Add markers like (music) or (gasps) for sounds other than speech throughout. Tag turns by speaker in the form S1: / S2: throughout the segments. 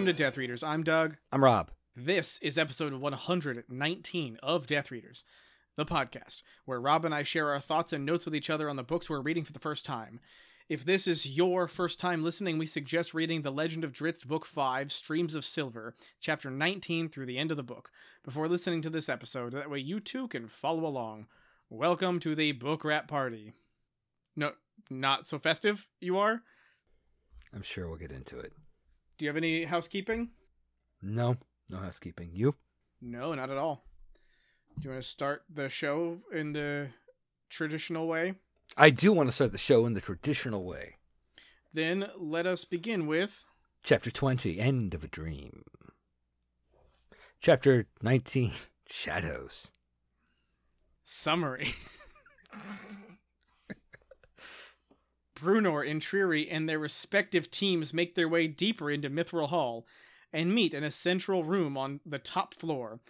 S1: Welcome to Death Readers. I'm Doug.
S2: I'm Rob.
S1: This is episode 119 of Death Readers, the podcast where Rob and I share our thoughts and notes with each other on the books we're reading for the first time. If this is your first time listening, we suggest reading The Legend of Drizzt Book 5, Streams of Silver, chapter 19 through the end of the book, before listening to this episode. That way you too can follow along. Welcome to the book wrap party. No, not so festive, you are?
S2: I'm sure we'll get into it.
S1: Do you have any housekeeping?
S2: No, no housekeeping. You?
S1: No, not at all. Do you want to start the show in the traditional way?
S2: I do want to start the show in the traditional way.
S1: Then let us begin with
S2: Chapter 20 End of a Dream. Chapter 19 (laughs) Shadows.
S1: summary. (laughs) Bruenor and Triri and their respective teams make their way deeper into Mithril Hall and meet in a central room on the top floor.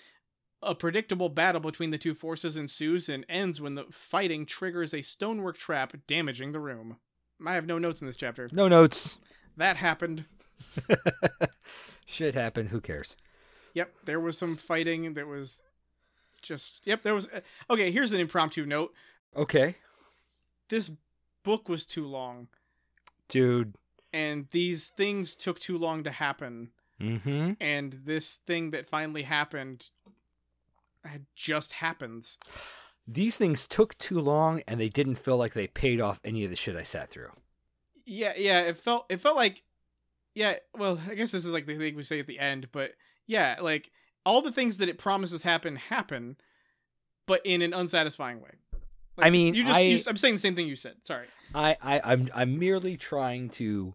S1: A predictable battle between the two forces ensues and ends when the fighting triggers a stonework trap, damaging the room. I have no notes in this chapter.
S2: No notes.
S1: That happened. (laughs)
S2: Shit happened. Who cares?
S1: Yep, there was some fighting that was just. Yep, there was. Uh, okay, here's an impromptu note.
S2: Okay.
S1: This book was too long,
S2: Dude.
S1: and these things took too long to happen.
S2: Mm-hmm.
S1: And this thing that finally happened had just happens.
S2: These things took too long and they didn't feel like they paid off any of the shit I sat through.
S1: Yeah, yeah. It felt. It felt like. Yeah. Well, I guess this is like the thing we say at the end, but yeah, like all the things that it promises happen happen, but in an unsatisfying way. Like,
S2: I mean,
S1: you just.
S2: I-
S1: you, I'm saying the same thing you said. Sorry.
S2: I, I I'm I'm merely trying to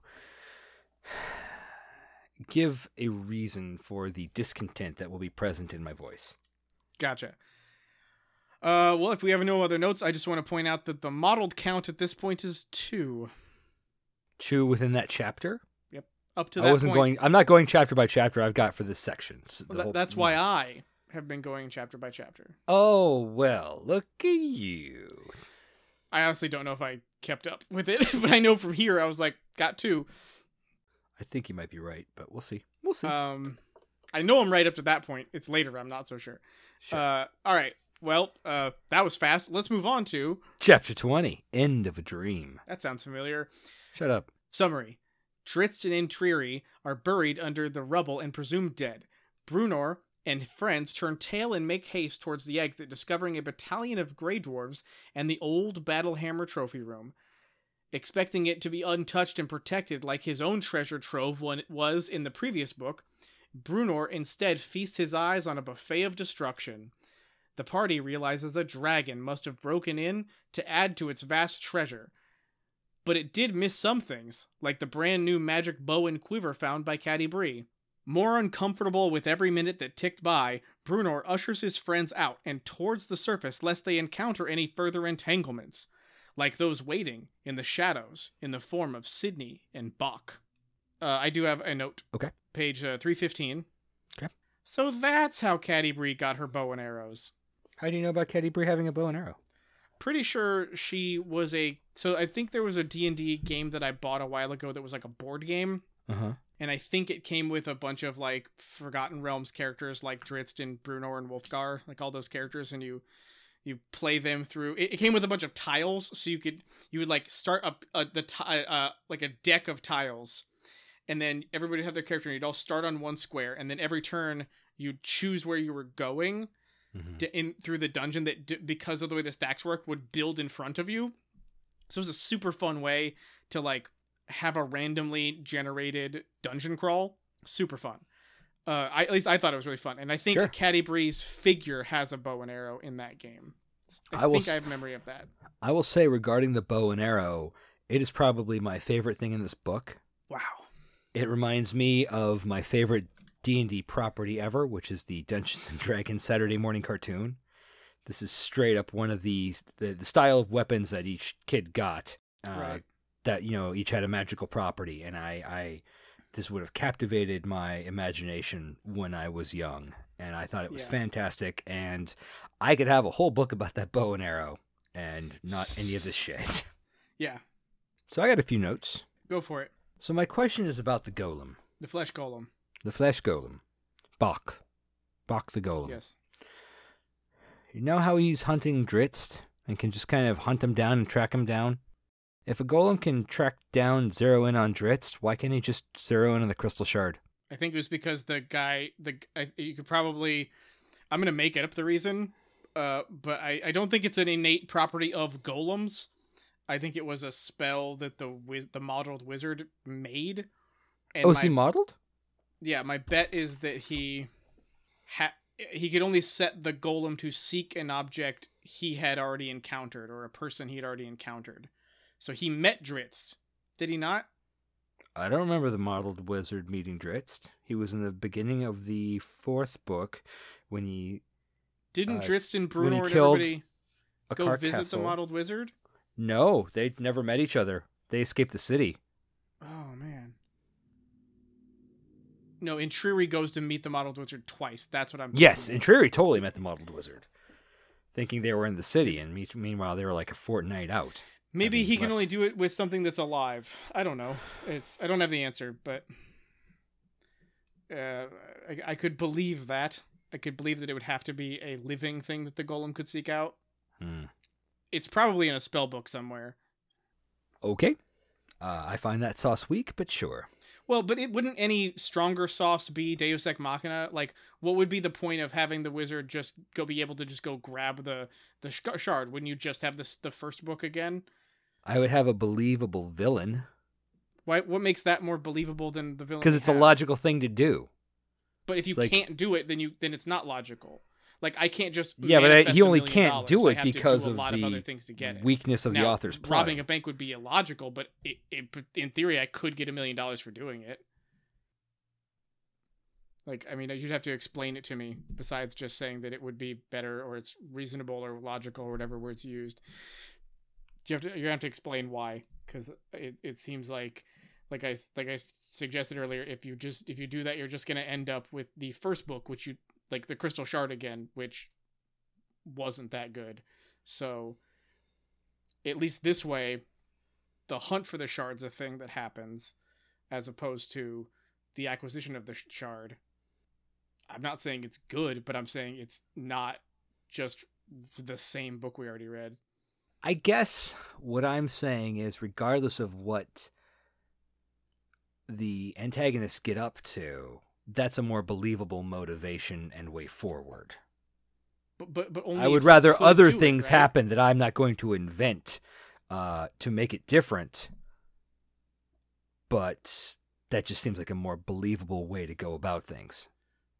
S2: (sighs) give a reason for the discontent that will be present in my voice.
S1: Gotcha. Uh, well, if we have no other notes, I just want to point out that the mottled count at this point is two.
S2: Two within that chapter. Yep.
S1: Up to
S2: I
S1: that
S2: wasn't
S1: point,
S2: going. I'm not going chapter by chapter. I've got for this section. s- the
S1: Well, that-
S2: whole-
S1: that's why I have been going chapter by chapter.
S2: Oh well, look at you.
S1: I honestly don't know if I kept up with it, (laughs) but I know from here I was like, got two.
S2: I think you might be right, but we'll see. We'll see.
S1: Um, I know I'm right up to that point. It's later. I'm not so sure.
S2: Sure.
S1: Uh, all right. Well, uh, that was fast. Let's move on to.
S2: Chapter twenty. End of a dream.
S1: That sounds familiar.
S2: Shut up.
S1: Summary: Drizzt and Triri are buried under the rubble and presumed dead. Bruenor and friends turn tail and make haste towards the exit, discovering a battalion of Grey Dwarves and the old Battle Hammer trophy room. Expecting it to be untouched and protected like his own treasure trove when it was in the previous book, Bruenor instead feasts his eyes on a buffet of destruction. The party realizes a dragon must have broken in to add to its vast treasure, but it did miss some things, like the brand new magic bow and quiver found by Catti-brie. More uncomfortable with every minute that ticked by, Bruenor ushers his friends out and towards the surface lest they encounter any further entanglements, like those waiting in the shadows in the form of Sydney and Bok. Uh, I do have a note.
S2: Okay.
S1: Page uh, 315.
S2: Okay.
S1: So that's how Catti-brie got her bow and arrows.
S2: How do you know about Catti-brie having a bow and arrow?
S1: pretty sure she was a so i think there was a d&d game that i bought a while ago that was like a board game
S2: Uh huh.
S1: And i think it came with a bunch of like forgotten realms characters like drizzt and bruno and wulfgar like all those characters and you you play them through it, it came with a bunch of tiles so you could you would like start up a, the ti- uh, like a deck of tiles and then everybody had their character and you'd all start on one square and then every turn you'd choose where you were going
S2: Mhm.
S1: d- in through the dungeon that d- because of the way the stacks work would build in front of you so it was a super fun way to like have a randomly generated dungeon crawl super fun uh I, at least i thought it was really fun and i think
S2: Sure.
S1: catti-brie's figure has a bow and arrow in that game i,
S2: I will
S1: think i have memory of that
S2: I will say regarding the bow and arrow, it is probably my favorite thing in this book.
S1: wow
S2: It reminds me of my favorite D and D property ever, which is the Dungeons and Dragons Saturday morning cartoon. This is straight up one of the the, the style of weapons that each kid got. Uh,
S1: Right.
S2: That you know each had a magical property, and I, I this would have captivated my imagination when I was young, and I thought it was
S1: Yeah.
S2: fantastic. And I could have a whole book about that bow and arrow, and not any of this shit. (laughs)
S1: yeah
S2: So I got a few notes.
S1: go for it
S2: So my question is about the golem.
S1: the flesh golem
S2: the flesh golem, Bok, Bok the golem.
S1: Yes.
S2: You know how he's hunting Drizzt and can just kind of hunt him down and track him down? If a golem can track down, zero in on Drizzt, why can't he just zero in on the crystal shard?
S1: I think it was because the guy, the I, you could probably, I'm gonna make it up the reason, uh, but I, I don't think it's an innate property of golems. I think it was a spell that the wiz- the mottled wizard made. And
S2: oh, is
S1: my,
S2: he mottled?
S1: yeah, my bet is that he ha- he could only set the golem to seek an object he had already encountered or a person he had already encountered. So he met Drizzt, did he not?
S2: I don't remember the mottled wizard meeting Drizzt. He was in the beginning of the fourth book when he
S1: Didn't
S2: Uh,
S1: Drizzt and
S2: when
S1: Bruno
S2: killed
S1: everybody
S2: a
S1: go visit
S2: castle.
S1: the mottled wizard?
S2: No, they never met each other. They escaped the city.
S1: Oh man. No, Entreri goes to meet the mottled wizard twice. That's what I'm.
S2: Yes,
S1: thinking
S2: and Triri totally met the mottled wizard, thinking they were in the city, and meanwhile they were like a fortnight out.
S1: Maybe he can
S2: left.
S1: only do it with something that's alive. I don't know. It's I don't have the answer, but uh, I, I could believe that. I could believe that it would have to be a living thing that the golem could seek out.
S2: Hmm.
S1: It's probably in a spell book somewhere.
S2: Okay, uh, I find that sauce weak, but sure.
S1: Well, but it wouldn't any stronger sauce be Deus Ex Machina? Like, what would be the point of having the wizard just go be able to just go grab the the sh- shard? Wouldn't you just have this the first book again?
S2: I would have a believable villain
S1: Why? What makes that more believable than the villain?
S2: because it's a logical thing to do.
S1: But if you
S2: like-
S1: can't do it, then you then it's not logical. Like I can't just
S2: Yeah, but I, he only can't do it
S1: have do
S2: because
S1: a
S2: of
S1: of
S2: the
S1: things to get it.
S2: weakness of the author's plot.
S1: robbing a bank would be illogical, but it, it in theory I could get a million dollars for doing it. Like I mean, you'd have to explain it to me. Besides just saying that it would be better or it's reasonable or logical or whatever words used, you have to you have to explain why because it, it seems like like I like I suggested earlier, if you just if you do that, you're just gonna end up with the first book, which you like the Crystal Shard again, which wasn't that good. So at least this way, the hunt for the shard's a thing that happens, as opposed to the acquisition of the shard. I'm not saying it's good, but I'm saying it's not just the same book we already read.
S2: I guess what I'm saying is, regardless of what the antagonists get up to, that's a more believable motivation and way forward.
S1: But but but only
S2: I would rather other
S1: do it,
S2: things
S1: right?
S2: happen that I'm not going to invent uh, to make it different. But that just seems like a more believable way to go about things.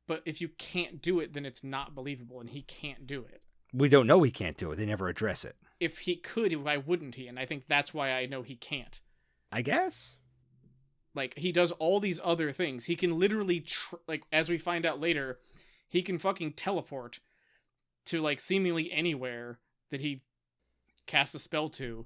S1: But if you can't do it, then it's not believable, and he can't do it.
S2: We don't know he can't do it. They never address it.
S1: If he could, why wouldn't he? And I think that's why I know he can't.
S2: I guess.
S1: Like he does all these other things. He can literally tr- like as we find out later, he can fucking teleport to like seemingly anywhere that he casts a spell to.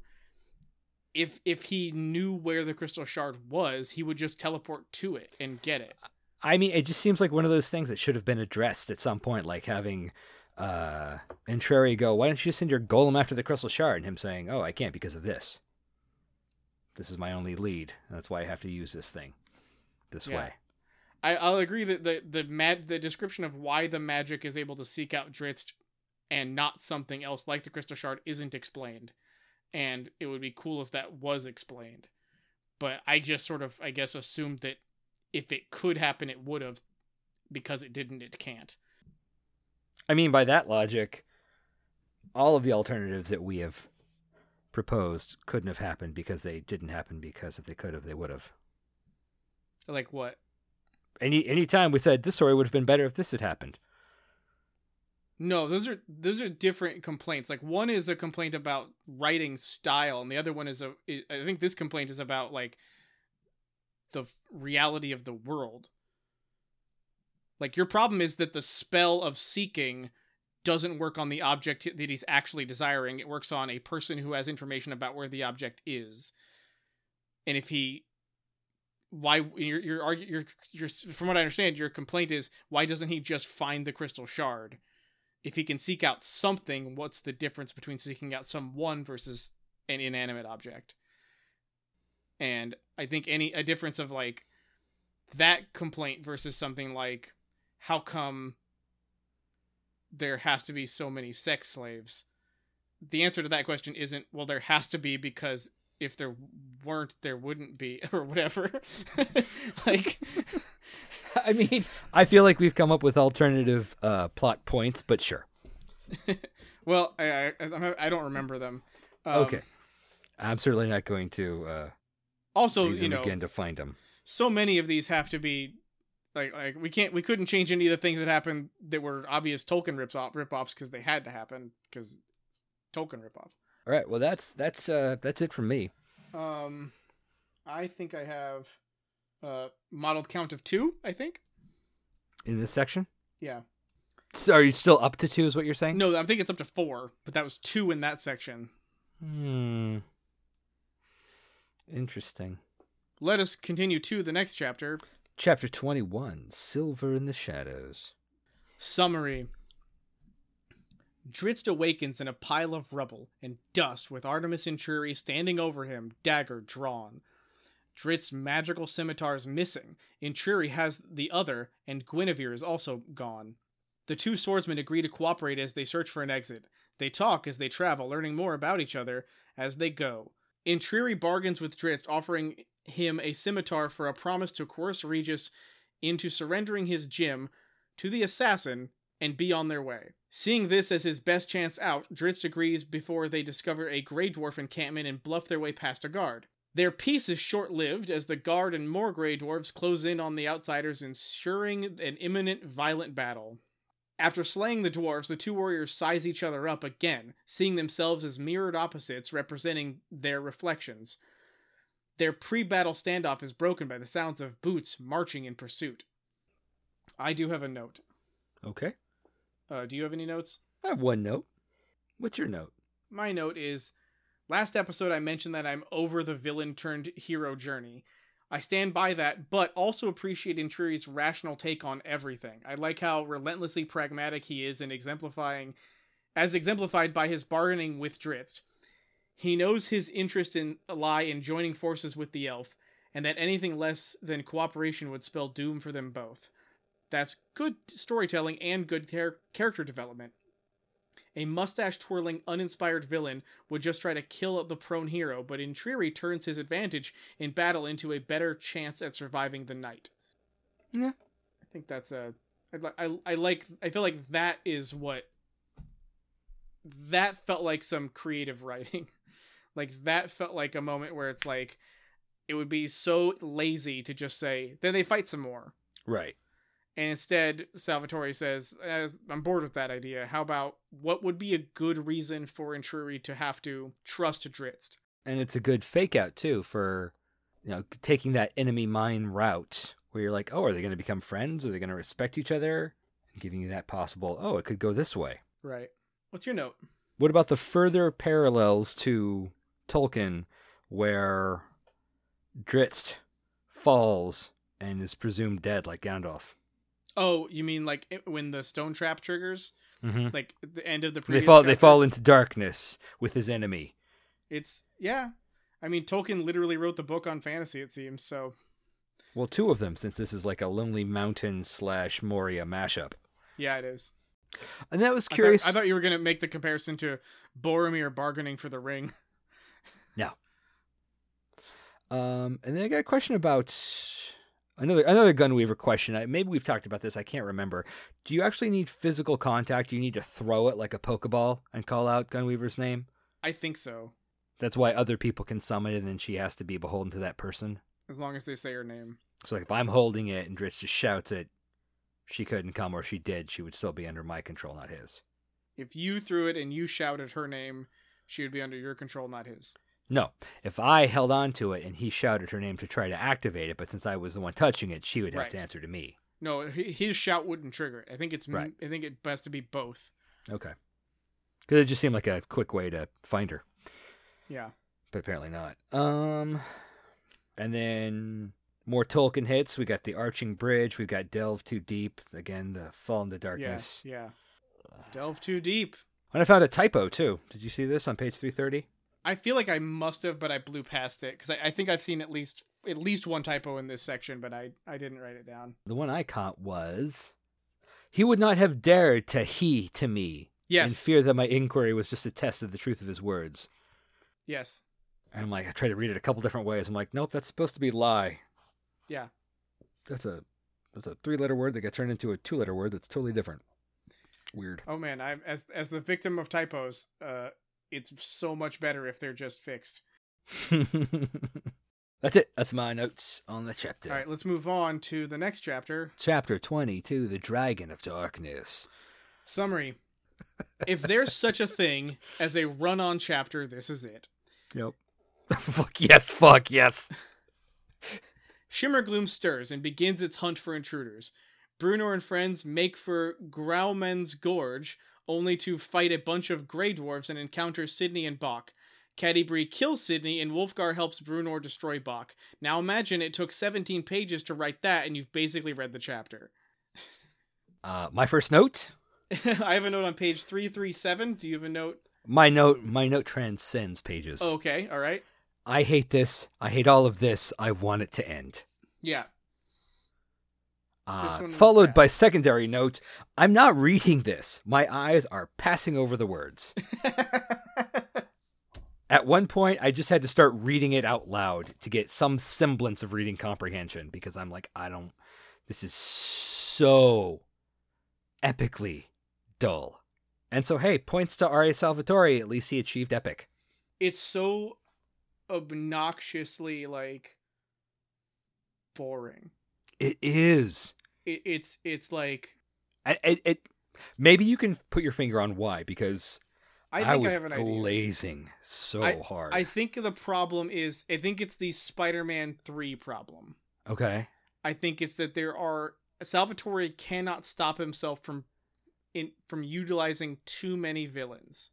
S1: If if he knew where the crystal shard was, he would just teleport to it and get it.
S2: I mean, it just seems like one of those things that should have been addressed at some point, like having uh Entreri go, "Why don't you just send your golem after the crystal shard?" and him saying, "Oh, I can't because of this. This is my only lead. and That's why I have to use this thing this
S1: Yeah.
S2: way."
S1: I, I'll agree that the the mag- the description of why the magic is able to seek out Drizzt and not something else like the crystal shard isn't explained, and it would be cool if that was explained. But I just sort of I guess assumed that if it could happen, it would have, because it didn't, it can't.
S2: I mean, by that logic, all of the alternatives that we have proposed couldn't have happened because they didn't happen because if they could have, they would have.
S1: Like what?
S2: Any any time we said this story would have been better if this had happened.
S1: No, those are those are different complaints. Like one is a complaint about writing style, and the other one is a. I think this complaint is about like the reality of the world. Like your problem is that the spell of seeking doesn't work on the object that he's actually desiring. It works on a person who has information about where the object is, and if he why your your your your from what I understand, your complaint is why doesn't he just find the crystal shard? If he can seek out something, what's the difference between seeking out someone versus an inanimate object? And I think any a difference of like that complaint versus something like how come there has to be so many sex slaves the answer to that question isn't well there has to be because if there weren't there wouldn't be (laughs) or whatever (laughs) like (laughs)
S2: I mean, I feel like we've come up with alternative uh, plot points, but sure.
S1: well i i, I'm- don't remember them um,
S2: okay. I'm certainly not going to uh,
S1: also you know
S2: again to find them.
S1: so many of these have to be like like we can't we couldn't change any of the things that happened that were obvious Tolkien rips off rip-offs because they had to happen because Tolkien rip-off.
S2: All right. Well, that's that's uh, that's it from me.
S1: Um, I think I have uh mottled count of two. I think.
S2: In this section,
S1: Yeah.
S2: so are you still up to two? Is what you're saying?
S1: No, I think it's up to four, but that was two in that section.
S2: Hmm. Interesting.
S1: Let us continue to the next chapter.
S2: Chapter 21 Silver in the Shadows.
S1: Summary Drizzt awakens in a pile of rubble and dust with Artemis Entreri standing over him, dagger drawn. Drizzt's magical scimitar is missing, and Triri has the other, and Guenhwyvar is also gone. The two swordsmen agree to cooperate as they search for an exit. They talk as they travel, learning more about each other as they go. And Triri bargains with Drizzt, offering him a scimitar for a promise to coerce Regis into surrendering his gem to the assassin and be on their way. Seeing this as his best chance out, Drizzt agrees before they discover a Grey Dwarf encampment and bluff their way past a guard. Their peace is short lived as the guard and more Grey Dwarves close in on the outsiders, ensuring an imminent violent battle. After slaying the dwarves, the two warriors size each other up again, seeing themselves as mirrored opposites representing their reflections. Their pre battle standoff is broken by the sounds of boots marching in pursuit. I do have a note.
S2: Okay.
S1: Uh, do you have any notes?
S2: I have one note. What's your note?
S1: My note is last episode I mentioned that I'm over the villain turned hero journey. I stand by that, but also appreciate Entreri's rational take on everything. I like how relentlessly pragmatic he is in exemplifying, as exemplified by his bargaining with Drizzt. He knows his interest in lie in joining forces with the elf, and that anything less than cooperation would spell doom for them both. That's good storytelling and good char- character development. A mustache twirling, uninspired villain would just try to kill the prone hero, but Entreri turns his advantage in battle into a better chance at surviving the night.
S2: Yeah.
S1: I think that's a. I, li- I, I like. I feel like that is what. That felt like some creative writing. (laughs) like, that felt like a moment where it's like. It would be so lazy to just say, then they fight some more.
S2: Right.
S1: And instead, Salvatore says, I'm bored with that idea. How about what would be a good reason for Entreri to have to trust Drizzt?
S2: And it's a good fake out too for you know taking that enemy mine route where you're like, "Oh, are they going to become friends? Are they going to respect each other?" And giving you that possible, "Oh, it could go this way."
S1: Right. What's your note?
S2: What about the further parallels to Tolkien where Drizzt falls and is presumed dead like Gandalf?
S1: Oh, you mean like it- when the stone trap triggers?
S2: Mm-hmm.
S1: Like the end of the previous.
S2: They fall. They fall into darkness with his enemy.
S1: It's yeah. I mean, Tolkien literally wrote the book on fantasy. It seems so.
S2: Well, two of them, since this is like a Lonely Mountain slash Moria mashup.
S1: Yeah, it is.
S2: And that was
S1: I thought-
S2: curious.
S1: I thought, you were gonna make the comparison to Boromir bargaining for the ring. (laughs)
S2: Um, and then I got a question about another another Guenhwyvar question. I, maybe we've talked about this. I can't remember. Do you actually need physical contact? Do you need to throw it like a Pokeball and call out Guenhwyvar's name?
S1: I think so,
S2: That's why other people can summon it, and then she has to be beholden to that person.
S1: as long as they say her name.
S2: So like, if I'm holding it and Drizzt just shouts it, she couldn't come, or she did, she would still be under my control, not his.
S1: If you threw it and you shouted her name, she would be under your control, not his.
S2: No, if I held on to it and he shouted her name to try to activate it, but since I was the one touching it, she would have to answer to me.
S1: No, his shout wouldn't trigger it. I think it's.
S2: Right.
S1: I think it best to be both.
S2: Okay. Because it just seemed like a quick way to find her,
S1: Yeah.
S2: but apparently not. Um, and then more Tolkien hits. We got the Arching Bridge. We've got Delve Too Deep. Again, the Fall into Darkness.
S1: Yeah. Yeah. Delve too deep.
S2: And I found a typo too. Did you see this on page three thirty?
S1: I feel like I must have, but I blew past it because I, I think I've seen at least at least one typo in this section, but I I didn't write it down.
S2: The one I caught was he would not have dared to he to me in
S1: Yes.
S2: fear that my inquiry was just a test of the truth of his words.
S1: Yes.
S2: And I'm like, I tried to read it a couple different ways. I'm like, nope, that's supposed to be lie.
S1: Yeah.
S2: That's a that's a three letter word that gets turned into a two letter word that's totally different. Weird.
S1: Oh man, I as as the victim of typos, uh, it's so much better if they're just fixed. (laughs)
S2: that's it. That's my notes on the chapter.
S1: All right, let's move on to the next chapter.
S2: Chapter 22 The Dragon of Darkness.
S1: Summary. if there's such a thing as a run-on chapter, this is it.
S2: Yep. (laughs) fuck yes, fuck yes.
S1: Shimmergloom stirs and begins its hunt for intruders. Bruno and friends make for Garumn's Gorge, only to fight a bunch of Grey Dwarves and encounter Sydney and Bok. Catti-brie kills Sydney, and Wulfgar helps Bruenor destroy Bok. Now imagine it took 17 pages to write that and you've basically read the chapter. (laughs)
S2: Uh, my first note. (laughs)
S1: I have a note on page 337. Do you have a note?
S2: My note. My note transcends pages.
S1: Oh, okay, all right.
S2: I hate this. I hate all of this. I want it to end.
S1: Yeah.
S2: Uh, followed
S1: bad.
S2: by secondary note. I'm not reading this. My eyes are passing over the words. (laughs) At one point, I just had to start reading it out loud to get some semblance of reading comprehension because I'm like, I don't. This is so epically dull. And so, hey, points to R.A. Salvatore. At least he achieved epic.
S1: it's so obnoxiously like boring.
S2: It is.
S1: It, it's it's like
S2: It, it, it maybe you can put your finger on why because
S1: I
S2: I,
S1: think I,
S2: was
S1: have an idea.
S2: glazing so hard.
S1: I think the problem is I think it's the Spider-Man 3 problem.
S2: okay.
S1: I think it's that there are Salvatore cannot stop himself from in from utilizing too many villains.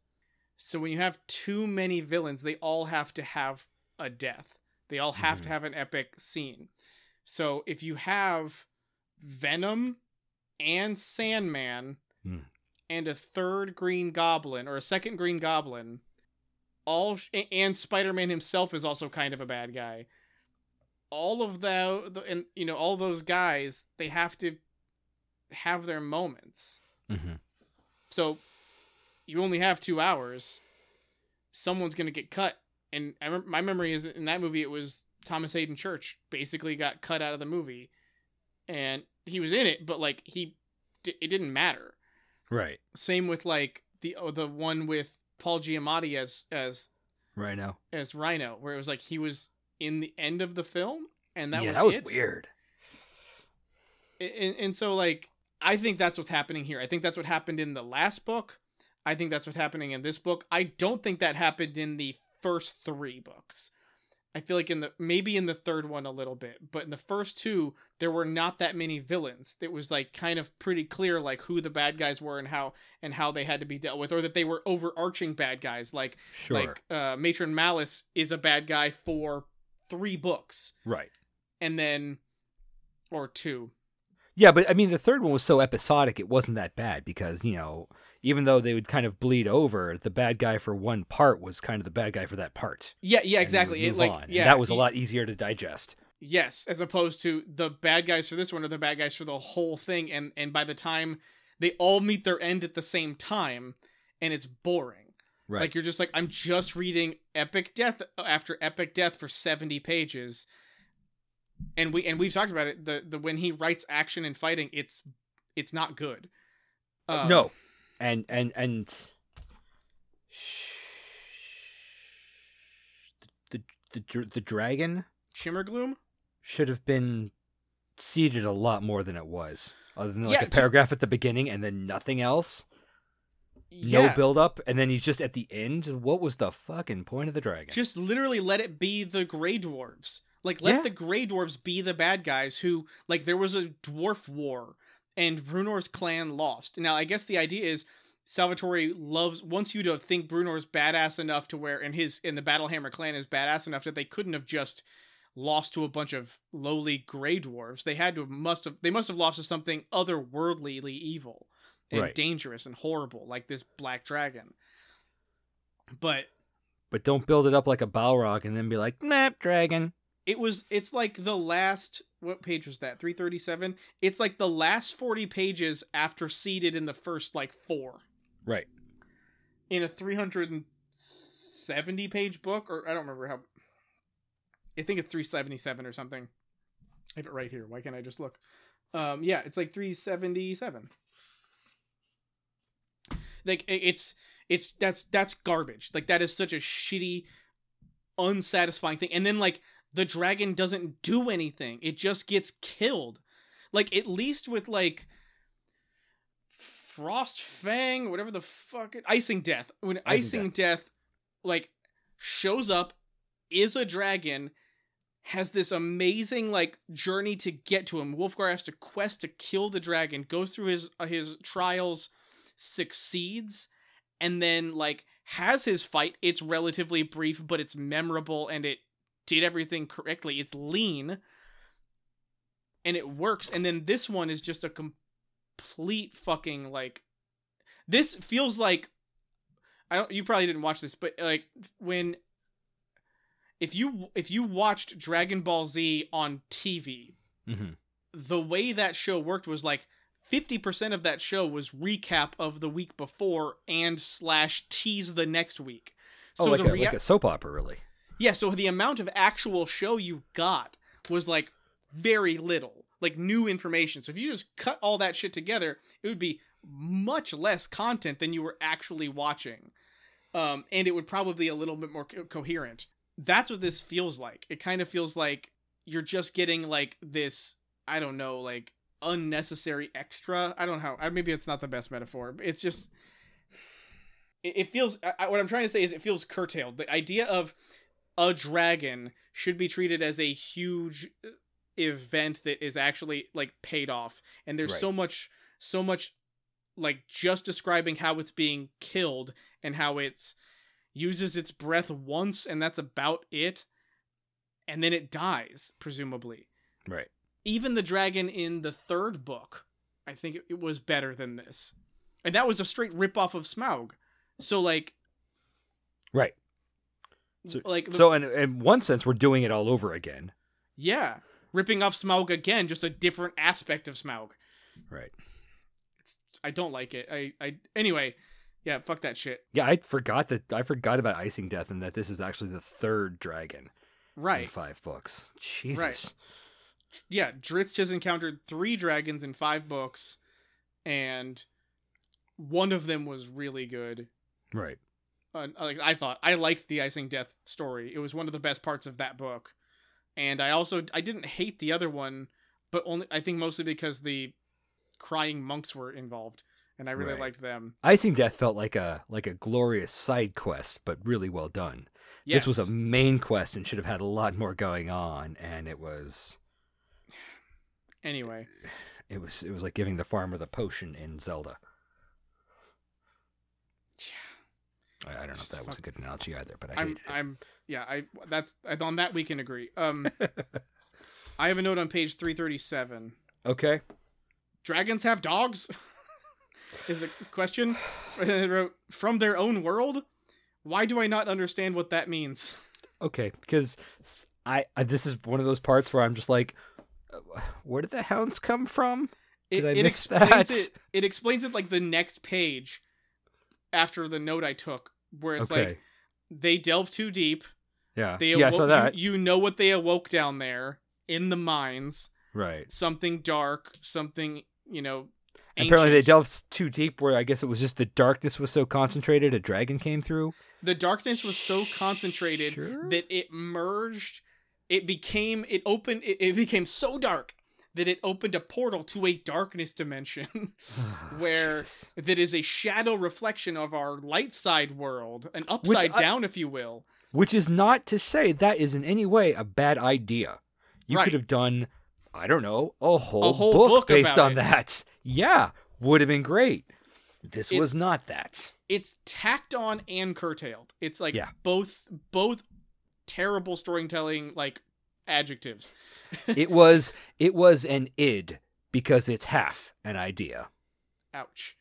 S1: So when you have too many villains, they all have to have a death. They all have to
S2: Mhm.
S1: have an epic scene. So if you have Venom and Sandman
S2: Hmm.
S1: and a third Green Goblin or a second Green Goblin, all sh- and Spider-Man himself is also kind of a bad guy all of the, the and you know all those guys they have to have their moments.
S2: Hmm
S1: so you only have two hours. Someone's gonna get cut. And I my memory is that in that movie it was thomas haden church basically got cut out of the movie and he was in it but like he it didn't matter
S2: Right.
S1: same with like the oh, the one with paul giamatti as as
S2: Rhino
S1: as rhino where it was like he was in the end of the film and that
S2: yeah,
S1: was
S2: that was
S1: it.
S2: weird.
S1: and, and so like i think that's what's happening here i think that's what happened in the last book i think that's what's happening in this book i don't think that happened in the first three books i feel like in the maybe in the third one a little bit but in the first two there were not that many villains it was like kind of pretty clear like who the bad guys were and how and how they had to be dealt with or that they were overarching bad guys like
S2: Sure.
S1: like uh matron malice is a bad guy for three books
S2: right.
S1: and then or two
S2: Yeah, but I mean, the third one was so episodic, it wasn't that bad because, you know, even though they would kind of bleed over, the bad guy for one part was kind of the bad guy for that part.
S1: Yeah, yeah, exactly. It, like,
S2: on. And
S1: yeah,
S2: that was a lot easier to digest.
S1: Yes, as opposed to the bad guys for this one are the bad guys for the whole thing, and and by the time they all meet their end at the same time, and it's boring.
S2: Right.
S1: Like you're just like I'm just reading epic death after epic death for seventy pages, and we and we've talked about it. The the when he writes action and fighting, it's it's not good. Um,
S2: no. And and and the the the dragon
S1: Shimmergloom.
S2: should have been seeded a lot more than it was. Other than like
S1: Yeah,
S2: a paragraph at the beginning and then nothing else.
S1: Yeah,
S2: No build up and then he's just at the end. What was the fucking point of the dragon?
S1: just literally let it be the gray dwarves like let
S2: Yeah.
S1: the gray dwarves be the bad guys who like there was a dwarf war and bruenor's clan lost now i guess the idea is salvatore loves wants you to think bruenor's badass enough to where and his and the battlehammer clan is badass enough that they couldn't have just lost to a bunch of lowly gray dwarves they had to have must have they must have lost to something otherworldlyly evil and
S2: Right.
S1: dangerous and horrible like this black dragon but
S2: but don't build it up like a Balrog and then be like, map dragon.
S1: It was it's like the last what page was that? 337 it's like the last 40 pages after seeded in the first like four.
S2: Right.
S1: in a 370 page book or i don't remember how i think it's 377 or something. I have it right here. Why can't i just look? Um yeah it's like 377 like it's it's that's that's garbage. Like that is such a shitty unsatisfying thing. And then like the dragon doesn't do anything. It just gets killed. Like at least with like frost fang whatever the fuck it, icing death. When icing,
S2: Icing
S1: death. like shows up is a dragon has this amazing like journey to get to him. Wulfgar has to quest to kill the dragon goes through his uh, his trials succeeds and then like has his fight. It's relatively brief but it's memorable and it did everything correctly it's lean and it works and then this one is just a complete fucking like this feels like I don't you probably didn't watch this but like when if you if you watched Dragon Ball Z on TV
S2: hmm
S1: the way that show worked was like 50% of that show was recap of the week before and slash tease the next week.
S2: Oh, like,
S1: the
S2: a,
S1: rea-
S2: like a soap opera, really.
S1: Yeah, so the amount of actual show you got was like very little, like new information. So if you just cut all that shit together, it would be much less content than you were actually watching. Um, and it would probably be a little bit more co- coherent. That's what this feels like. It kind of feels like you're just getting like this, I don't know, like unnecessary extra. I don't know how, maybe it's not the best metaphor. It's just, it, it feels, I- what I'm trying to say is it feels curtailed. The idea of a dragon should be treated as a huge uh, event that is actually like paid off and there's
S2: Right.
S1: so much so much like just describing how it's being killed and how it's uses its breath once and that's about it and then it dies presumably
S2: Right.
S1: even the dragon in the third book i think it, it was better than this and that was a straight rip off of smaug so like
S2: Right. So-
S1: like
S2: So, in, in one sense, we're doing it all over again.
S1: Yeah, ripping off Smaug again, just a different aspect of Smaug.
S2: Right.
S1: It's I don't like it. I I anyway, yeah, fuck that shit.
S2: Yeah, I forgot that. I forgot about Icing Death and that this is actually the third dragon in
S1: Right.
S2: five books. Jesus.
S1: Yeah, Drizzt has encountered three dragons in five books, and one of them was really good.
S2: Right.
S1: Uh, like I thought, I liked the Icing Death story. It was one of the best parts of that book, and I also I didn't hate the other one, but only I think mostly because the crying monks were involved, and I really
S2: Right.
S1: liked them.
S2: Icing Death felt like a like a glorious side quest, but really well done.
S1: Yes.
S2: This was a main quest and should have had a lot more going on, and it was
S1: anyway. (sighs)
S2: it was it was like giving the farmer the potion in Zelda. I, I don't know if that was a good analogy either, but I it.
S1: I'm yeah, I that's on that we can agree. Um (laughs) I have a note on page 337.
S2: okay.
S1: Dragons have dogs? (laughs) Is a question (laughs) from their own world? Why do I not understand what that means?
S2: Okay, because I this is one of those parts where I'm just like, uh, where did the hounds come from?
S1: It,
S2: Did I
S1: it
S2: miss
S1: explains
S2: that?
S1: it it explains it like the next page after the note I took where it's
S2: okay,
S1: like they delve too deep.
S2: yeah,
S1: They
S2: yeah, I saw that.
S1: You, you know what they awoke down there in the mines.
S2: right.
S1: Something dark, something, you know,
S2: Apparently, they
S1: ancient.
S2: delved too deep. Where I guess it was just the darkness was so concentrated, a dragon came through.
S1: the darkness was so concentrated
S2: Sure?
S1: that it merged it became it opened it, it became so dark that it opened a portal to a darkness dimension (laughs) (sighs) where
S2: Jesus.
S1: that is a shadow reflection of our light side world an upside
S2: I-
S1: down if you will
S2: Which is not to say that is in any way a bad idea. You
S1: Right.
S2: could have done, I don't know, a whole,
S1: whole
S2: book,
S1: book
S2: based on
S1: it.
S2: that. Yeah, would have been great. This
S1: It-
S2: was not that.
S1: it's tacked on and curtailed it's like
S2: Yeah.
S1: both both terrible storytelling like adjectives (laughs)
S2: it was it was an id because it's half an idea.
S1: ouch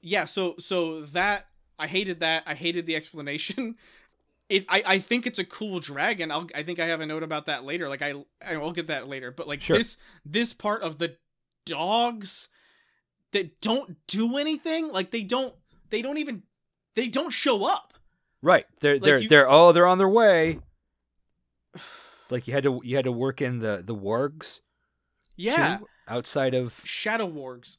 S1: yeah so so that i hated that i hated the explanation (laughs) it I, I think it's a cool dragon. I'll I think I have a note about that later. Like I I'll get that later. But like
S2: Sure.
S1: this this part of the dogs that don't do anything, like they don't they don't even they don't show up.
S2: Right. They're they're
S1: you-
S2: they're oh they're on their way. Like you had to you had to work in the the wargs
S1: Yeah.
S2: too, outside of
S1: Shadow wargs.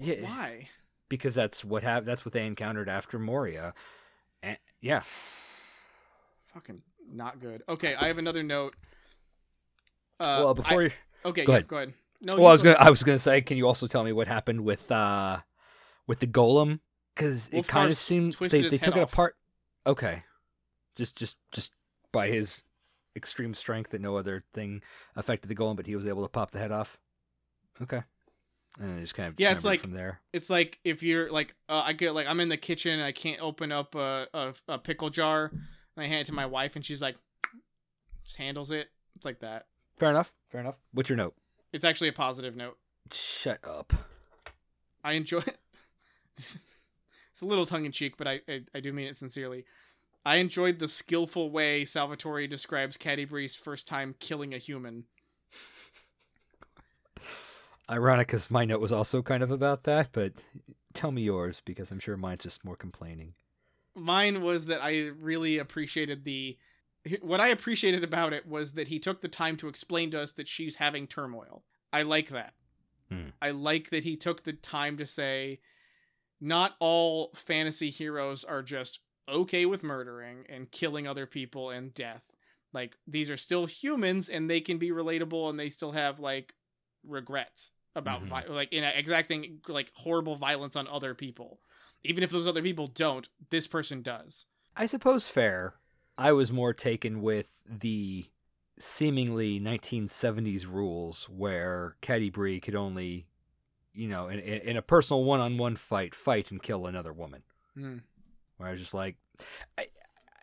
S2: yeah,
S1: Why?
S2: because that's what hap- that's what they encountered after Moria. And, yeah.
S1: Fucking not good. Okay, I have another note. Uh,
S2: well, before
S1: I-
S2: you,
S1: okay,
S2: go
S1: yeah,
S2: ahead.
S1: go ahead. No,
S2: well, I was
S1: go
S2: gonna I was gonna say, can you also tell me what happened with uh with the golem? Because it kind of seemed they, they took it
S1: off.
S2: apart. Okay, just just just by his extreme strength that no other thing affected the golem, but he was able to pop the head off. Okay, and then just kind of
S1: Yeah, it's like-
S2: from there.
S1: it's like if you're like uh, I get like I'm in the kitchen and I can't open up a, a, a pickle jar and I hand it to my wife and she's like just handles it. It's like that.
S2: Fair enough. Fair enough. What's your note?
S1: It's actually a positive note.
S2: Shut up.
S1: I enjoy it. (laughs) it's a little tongue in cheek, but I, I I do mean it sincerely. I enjoyed the skillful way Salvatore describes Catti-brie's first time killing a human.
S2: Ironic, because my note was also kind of about that, but tell me yours because I'm sure mine's just more complaining.
S1: mine was that I really appreciated the what I appreciated about it was that he took the time to explain to us that she's having turmoil. I like that.
S2: Hmm.
S1: I like that he took the time to say not all fantasy heroes are just okay with murdering and killing other people and death. Like these are still humans and they can be relatable and they still have like regrets about
S2: Mhm.
S1: vi- like in exacting like horrible violence on other people. Even if those other people don't, this person does.
S2: I suppose fair. I was more taken with the seemingly 1970s rules where Catti-brie could only, you know, in, in a personal one-on-one fight, fight and kill another woman.
S1: Hmm.
S2: Where I was just like, I,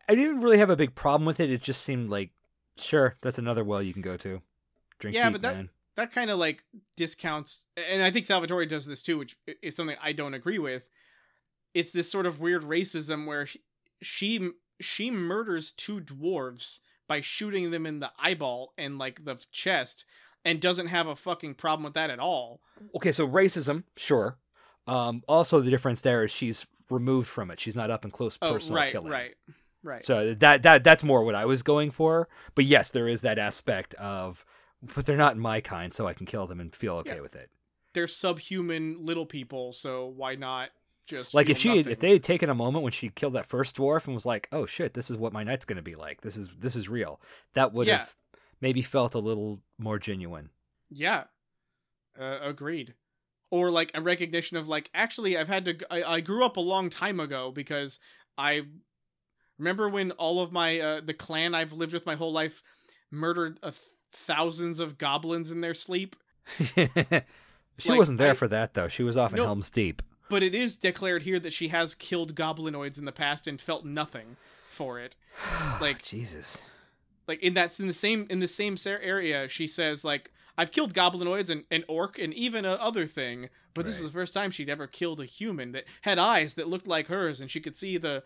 S2: I didn't really have a big problem with it. It just seemed like, sure, that's another well you can go to. Drink
S1: Yeah,
S2: deep,
S1: but that-
S2: man.
S1: that kind of like discounts and i think salvatore does this too which is something i don't agree with it's this sort of weird racism where she she, she murders two dwarves by shooting them in the eyeball and like the chest and doesn't have a fucking problem with that at all
S2: Okay, so racism, sure. Um, also, the difference there is she's removed from it. She's not up and close
S1: oh
S2: personal
S1: right
S2: killing.
S1: right right
S2: So that that that's more what I was going for. But yes, there is that aspect of, but they're not my kind, so I can kill them and feel okay
S1: Yeah.
S2: with it.
S1: they're subhuman little people so why not just
S2: Like if she
S1: nothing?
S2: if they had taken a moment when she killed that first dwarf and was like, oh shit, this is what my night's gonna be like. This is this is real. That would
S1: Yeah.
S2: have maybe felt a little more genuine.
S1: Yeah. Uh, agreed. Or like a recognition of like actually I've had to I, I grew up a long time ago because I remember when all of my uh, the clan I've lived with my whole life murdered uh, thousands of goblins in their sleep. (laughs)
S2: she
S1: Like,
S2: wasn't there
S1: I-
S2: for that though. She was off in
S1: No.
S2: Helm's Deep.
S1: But it is declared here that she has killed goblinoids in the past and felt nothing for it. (sighs) Like-
S2: Jesus.
S1: Like in that's in the same in the same area she says like I've killed goblinoids and an orc and even a other thing, but this is the first time she'd ever killed a human that had eyes that looked like hers and she could see the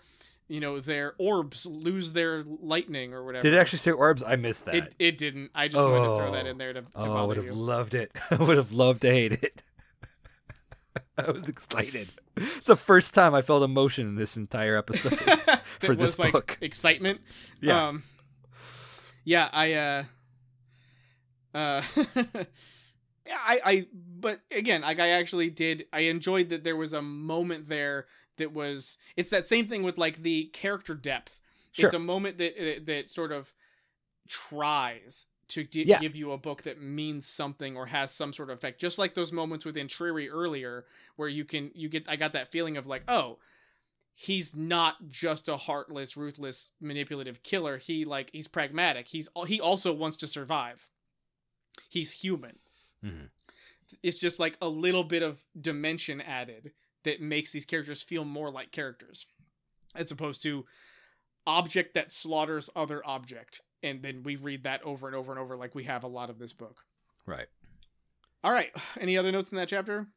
S1: you know their orbs lose their lightning or whatever.
S2: Did it actually say orbs? I missed that.
S1: It, it didn't. I just wanted to throw that
S2: Oh.
S1: in there to, to
S2: oh, I would have
S1: you.
S2: loved it. (laughs) I would have loved to hate it. (laughs) I was excited. It's the first time I felt emotion in this entire episode. (laughs) For this
S1: was, like,
S2: book.
S1: excitement.
S2: Yeah.
S1: Um, yeah, I uh uh (laughs) yeah, I I but again, like I actually did I enjoyed that there was a moment there that was it's that same thing with like the character depth.
S2: Sure.
S1: It's a moment that uh, that sort of tries to d-
S2: Yeah.
S1: give you a book that means something or has some sort of effect. Just like those moments within Triri earlier where you can you get I got that feeling of like, oh, he's not just a heartless, ruthless, manipulative killer. He like he's pragmatic. He's he also wants to survive. He's human.
S2: Mhm.
S1: It's just like a little bit of dimension added that makes these characters feel more like characters, as opposed to object that slaughters other object, and then we read that over and over and over like we have a lot of this book.
S2: Right.
S1: All right, any other notes in that chapter?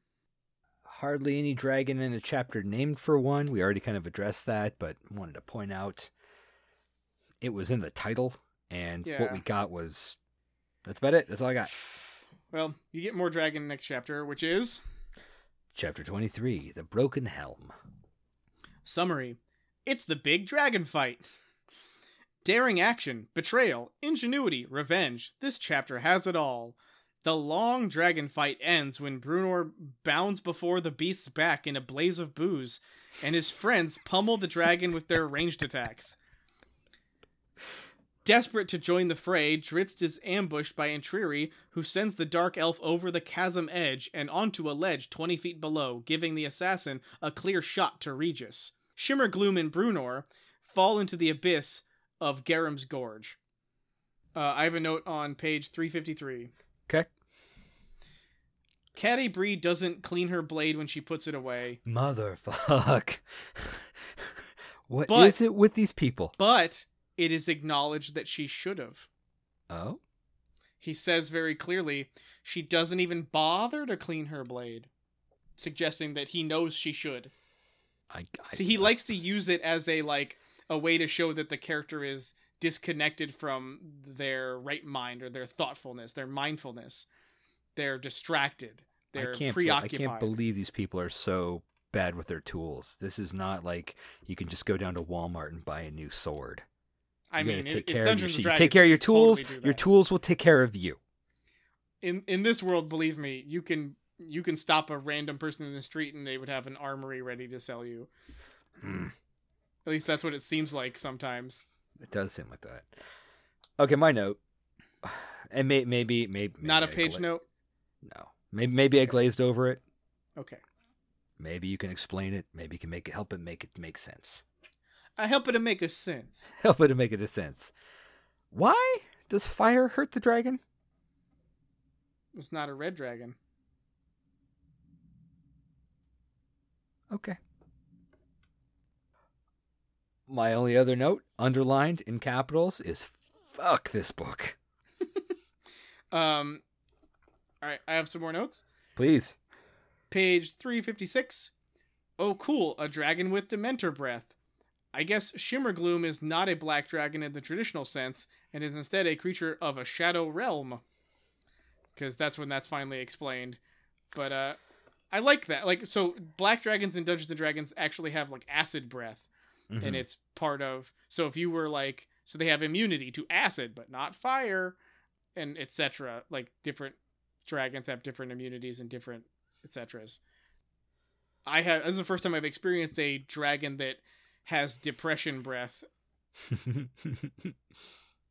S2: Hardly any dragon in a chapter named for one. We already kind of addressed that, but wanted to point out it was in the title, and what we got was that's about it. That's all I got.
S1: Well, you get more dragon next chapter, which is
S2: Chapter 23 The Broken Helm.
S1: Summary It's the big dragon fight. Daring action, betrayal, ingenuity, revenge. This chapter has it all. The long dragon fight ends when Bruenor bounds before the beast's back in a blaze of booze, and his friends pummel the dragon with their ranged attacks. Desperate to join the fray, Drizzt is ambushed by Entreri, who sends the dark elf over the chasm edge and onto a ledge 20 feet below, giving the assassin a clear shot to Regis. Shimmergloom and Bruenor fall into the abyss of Garumn's Gorge. Uh, I have a note on page 353.
S2: Okay.
S1: Catti-brie doesn't clean her blade when she puts it away,
S2: Motherfuck. (laughs) What is
S1: But-
S2: it with these people?
S1: but it is acknowledged that she should have.
S2: Oh?
S1: He says very clearly she doesn't even bother to clean her blade, suggesting that he knows she should.
S2: I, I
S1: See, he likes to use it as a like a way to show that the character is disconnected from their right mind or their thoughtfulness, their mindfulness. They're distracted. They're
S2: I can't, be- I can't believe these people are so bad with their tools. This is not like you can just go down to Walmart and buy a new sword.
S1: I
S2: You
S1: mean,
S2: gotta
S1: it,
S2: take
S1: it's
S2: care of your
S1: Dungeons
S2: You
S1: Dragons.
S2: take care of your tools.
S1: totally
S2: your tools will take care of you.
S1: in in this world, believe me, you can you can stop a random person in the street and they would have an armory ready to sell you.
S2: Mm,
S1: At least that's what it seems like sometimes.
S2: it does seem like that. Okay, my note. And may, maybe, maybe,
S1: Not a
S2: maybe I
S1: page
S2: gla-
S1: note.
S2: No, maybe, maybe I glazed over it.
S1: Okay.
S2: Maybe you can explain it. Maybe you can make it help it make it make sense.
S1: I help it to make a sense. (laughs)
S2: Help it to make it a sense. Why does fire hurt the dragon?
S1: It's not a red dragon.
S2: Okay. My only other note, underlined in capitals, is fuck this book. (laughs)
S1: Um. All right, I have some more notes.
S2: Please.
S1: Page 356. Oh, cool, a dragon with Dementor breath. I guess Shimmergloom is not a black dragon in the traditional sense, and is instead a creature of a shadow realm. Because that's when that's finally explained. But, uh, I like that. Like, so black dragons in Dungeons and Dragons actually have, like, acid breath, and
S2: Mhm.
S1: it's part of. So if you were, like, so they have immunity to acid, but not fire, and etc. Like, different dragons have different immunities and different etc's. I have this is the first time I've experienced a dragon that has depression breath,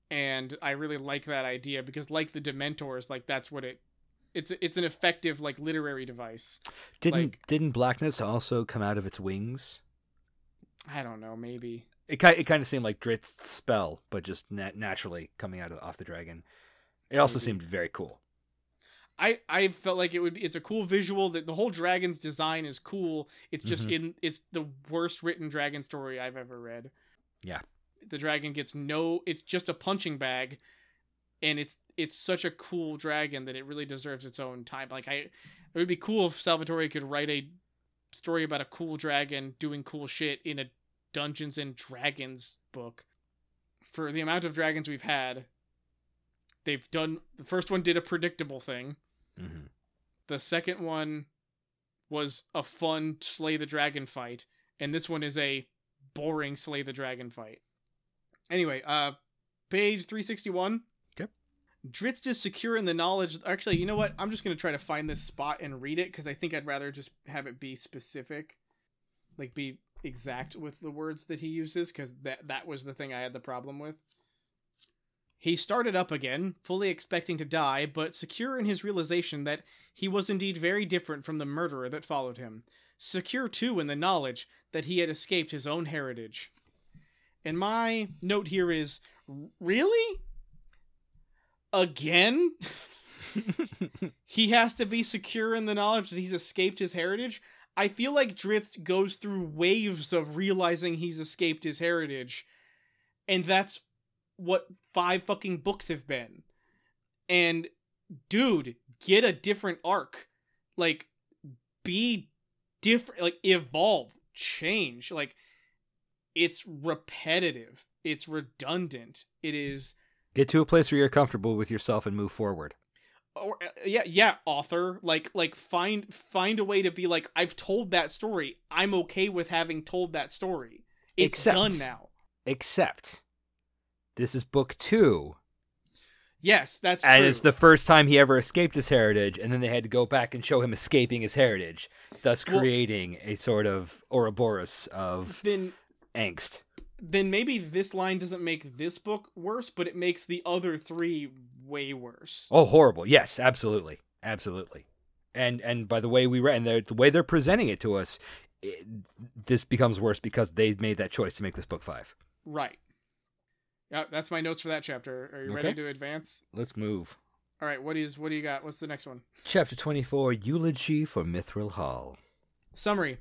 S1: and I really like that idea because, like the Dementors, like that's what it. It's it's an effective like literary device.
S2: didn't
S1: like-
S2: didn't blackness also come out of its wings?
S1: I don't know, maybe.
S2: It kind it kind of seemed like Drizzt's spell, but just nat- naturally coming out of off the dragon. It also
S1: Maybe.
S2: seemed very cool.
S1: I I felt like it would be. It's a cool visual. That the whole dragon's design is cool. It's just
S2: Mhm.
S1: in. It's the worst written dragon story I've ever read.
S2: Yeah.
S1: The dragon gets no. It's just a punching bag, and it's it's such a cool dragon that it really deserves its own time. Like I, it would be cool if Salvatore could write a story about a cool dragon doing cool shit in a Dungeons and Dragons book. For the amount of dragons we've had, they've done. The first one did a predictable thing.
S2: Hmm
S1: The second one was a fun slay the dragon fight, and this one is a boring slay the dragon fight. Anyway, uh page 361.
S2: Okay.
S1: Drizzt is secure in the knowledge. Actually, you know what? I'm just going to try to find this spot and read it because I think I'd rather just have it be specific. Like, be exact with the words that he uses because that, that was the thing I had the problem with. He started up again, fully expecting to die, but secure in his realization that he was indeed very different from the murderer that followed him. Secure, too, in the knowledge that he had escaped his own heritage. And my note here is really? Again? (laughs) he has to be secure in the knowledge that he's escaped his heritage. I feel like Drizzt goes through waves of realizing he's escaped his heritage. And that's what five fucking books have been. And dude, get a different arc. Like be different, like evolve, change. Like it's repetitive It's redundant. It is
S2: Get to a place where you're comfortable with yourself and move forward.
S1: or uh, yeah, yeah, author, like like find find a way to be like I've told that story. I'm okay with having told that story. It's
S2: Except-
S1: done now.
S2: Except this is book two,
S1: Yes, that's true
S2: and
S1: true.
S2: it's the first time he ever escaped his heritage, and then they had to go back and show him escaping his heritage, thus
S1: Well-
S2: creating a sort of Ouroboros of
S1: then
S2: angst.
S1: then maybe this line doesn't make this book worse, but it makes the other three way worse.
S2: Oh, horrible! Yes, absolutely, absolutely. And and by the way we read, and they're- the way they're presenting it to us, it, this becomes worse because they made that choice to make this book five.
S1: Right. Yeah, that's my notes for that chapter. Are you ready to advance?
S2: Let's move.
S1: All right. What is what do you got? What's the next one?
S2: Chapter twenty-four: Eulogy for Mithril Hall.
S1: Summary.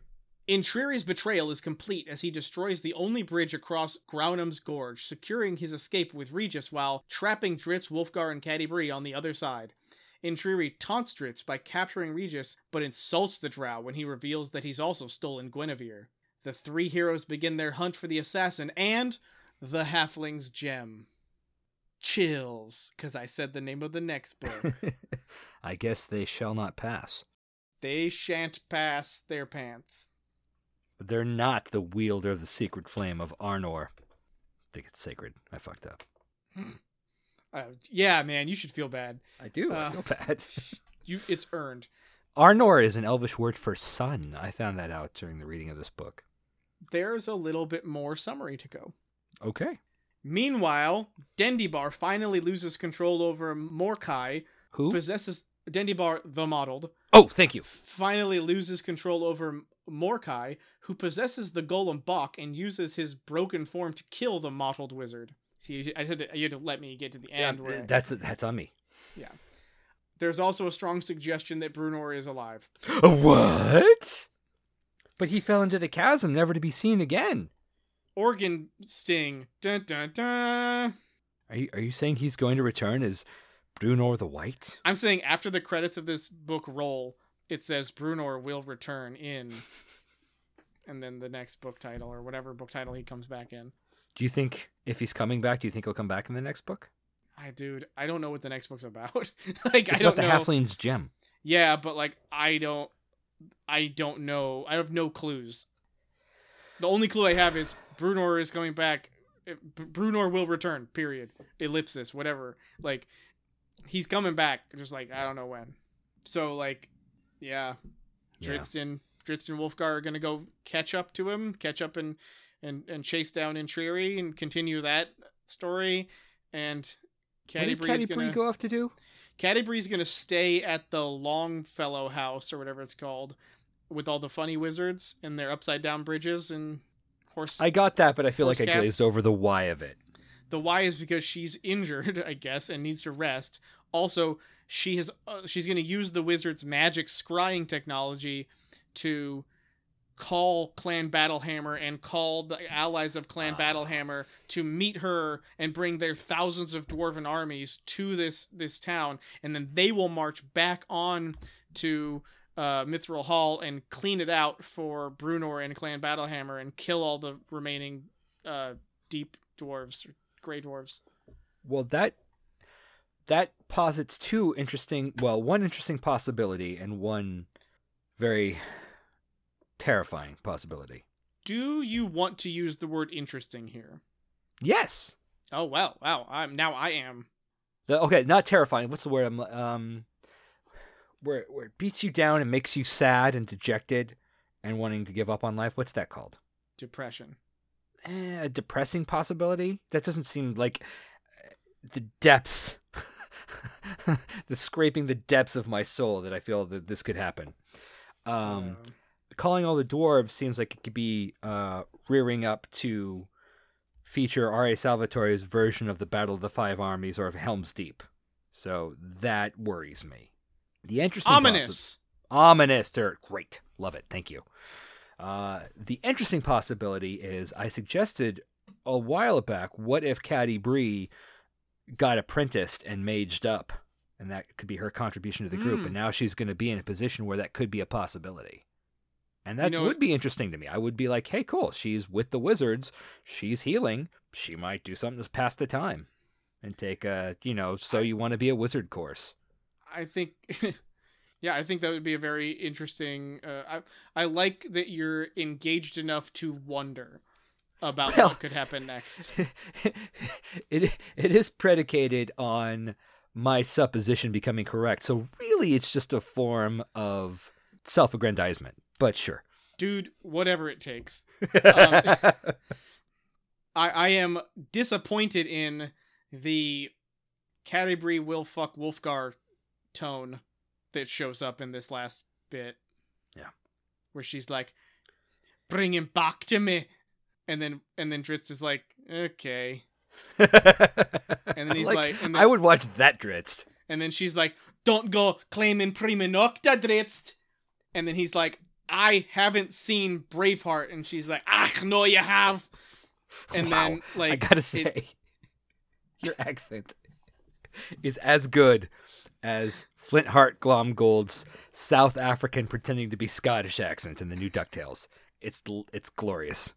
S1: Entreri's betrayal is complete as he destroys the only bridge across Garumn's Gorge, securing his escape with Regis while trapping Drizzt, Wulfgar, and Catti on the other side. Intriri taunts Drizzt by capturing Regis, but insults the Drow when he reveals that he's also stolen Guenhwyvar. The three heroes begin their hunt for the assassin and the Halfling's gem. Chills, because I said the name of the next book. (laughs)
S2: I guess they shall not pass.
S1: they shan't pass their pants.
S2: They're not the wielder of the secret flame of Arnor. I think it's sacred. I fucked up. (sighs)
S1: Uh, yeah, man, you should feel bad.
S2: I do.
S1: Uh,
S2: I feel bad. (laughs)
S1: You, it's earned.
S2: Arnor is an elvish word for sun. I found that out during the reading of this book.
S1: There's a little bit more summary to go.
S2: Okay.
S1: Meanwhile, Dendybar finally loses control over Morkai,
S2: Who?
S1: possesses Dendybar the mottled,
S2: Oh, thank you.
S1: finally loses control over Morkai, who possesses the golem Bok and uses his broken form to kill the mottled wizard. See, I had to, you had to let me get to the end. where uh,
S2: that's that's on me. Yeah.
S1: There's also a strong suggestion that Bruenor is alive. (gasps)
S2: What? But he fell into the chasm, never to be seen again.
S1: Organ sting. Dun dun dun.
S2: Are you are you saying he's going to return as Bruenor the White?
S1: I'm saying after the credits of this book roll, it says Bruenor will return in, and then the next book title or whatever book title he comes back in.
S2: Do you think if he's coming back, do you think he'll come back in the next book?
S1: I dude, I don't know what the next book's about. (laughs) like
S2: It's
S1: I don't
S2: about the
S1: know.
S2: Halfling's gem.
S1: Yeah, but like I don't, I don't know. I have no clues. The only clue I have is Bruenor is coming back. Eh, B- Bruenor will return. Period. Ellipsis. Whatever. Like he's coming back. Just like I don't know when. So like, yeah,
S2: Yeah.
S1: Drizzt Drizzt Wulfgar are gonna go catch up to him, catch up and and and chase down Entreri and continue that story. And Catti is
S2: Catti
S1: gonna
S2: go off to do?
S1: Catti-brie's gonna stay at the Longfellow House or whatever it's called, with all the funny wizards and their upside down bridges and horse.
S2: I got that, but I feel like I glazed over the why of it.
S1: the why is because she's injured, (laughs) I guess, and needs to rest. Also, she has uh, she's gonna use the wizard's magic scrying technology to call Clan Battlehammer and call the allies of Clan
S2: Ah.
S1: Battlehammer to meet her and bring their thousands of dwarven armies to this this town, and then they will march back on to uh, Mithril Hall and clean it out for Bruenor and Clan Battlehammer and kill all the remaining uh, deep dwarves or gray dwarves.
S2: Well, that that posits two interesting, well, one interesting possibility and one very terrifying possibility.
S1: Do you want to use the word interesting here?
S2: Yes.
S1: Oh well, wow! I'm now I am.
S2: The, okay, not terrifying. What's the word? I'm um, where where it beats you down and makes you sad and dejected and wanting to give up on life. What's that called?
S1: Depression.
S2: Eh, a depressing possibility. That doesn't seem like uh, the depths, (laughs) the scraping the depths of my soul that I feel that this could happen. Um,
S1: Uh,
S2: calling all the dwarves seems like it could be uh, rearing up to feature R.A. Salvatore's version of the Battle of the Five Armies or of Helm's Deep. So that worries me. The interesting possi-
S1: ominous.
S2: ominous. They're great. Love it. Thank you. Uh, the interesting possibility is I suggested a while back. What if Catti-brie got apprenticed and maged up, and that could be her contribution to the group?
S1: Hmm.
S2: And now she's going to be in a position where that could be a possibility. And that
S1: know-
S2: would be interesting to me. I would be like, hey, cool. She's with the wizards. She's healing. She might do something to pass the time and take a, you know, so you want to be a wizard course.
S1: I think, (laughs) yeah, I think that would be a very interesting. Uh, I I like that you're engaged enough to wonder about
S2: Well-
S1: what could happen next. (laughs)
S2: it it is predicated on my supposition becoming correct. So really it's just a form of self-aggrandizement. But sure.
S1: Dude, whatever it takes. (laughs) Um, I I am disappointed in the Catti-brie will fuck Wulfgar tone that shows up in this last bit.
S2: Yeah.
S1: Where she's like, "Bring him back to me," and then and then Drizzt is like, "Okay," (laughs)
S2: and
S1: then he's like- and then-
S2: I would watch that Drizzt.
S1: and then she's like, "Don't go claiming prima nocta, Drizzt," and then he's like, "I haven't seen Braveheart," and she's like, "Ach, no, you have," and
S2: Wow.
S1: then like
S2: I gotta say,
S1: it- (laughs)
S2: your accent is as good as Flintheart Glomgold's South African pretending to be Scottish accent in the new Ducktales. It's it's glorious.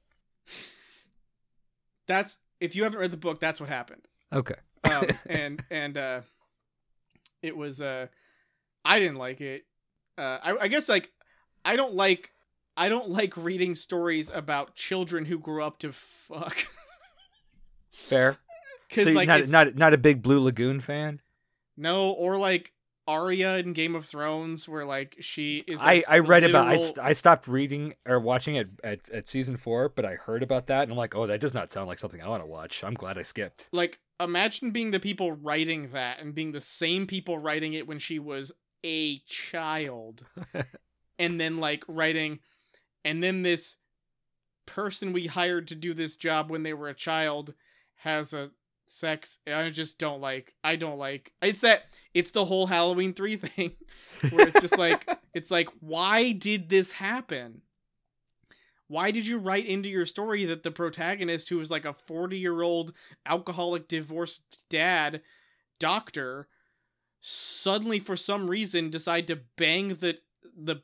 S1: that's if you haven't read the book, that's what happened.
S2: Okay.
S1: um, (laughs) and and uh, it was uh, I didn't like it. Uh, I, I guess like I don't like I don't like reading stories about children who grew up to fuck.
S2: Fair. (laughs) So you're
S1: like
S2: not not not a big Blue Lagoon fan.
S1: No, or like Arya in Game of Thrones, where like she is.
S2: I,
S1: like,
S2: I read about I, st- I stopped reading or watching it at, at season four, but I heard about that and I'm like, oh, that does not sound like something I want to watch. I'm glad I skipped.
S1: like imagine being the people writing that and being the same people writing it when she was a child (laughs) and then like writing and then this person we hired to do this job when they were a child has a sex i just don't like i don't like it's that it's the whole halloween 3 (laughs) thing where it's just like (laughs) it's like why did this happen? Why did you write into your story that the protagonist who was like a 40 year old alcoholic divorced dad doctor suddenly for some reason decide to bang the the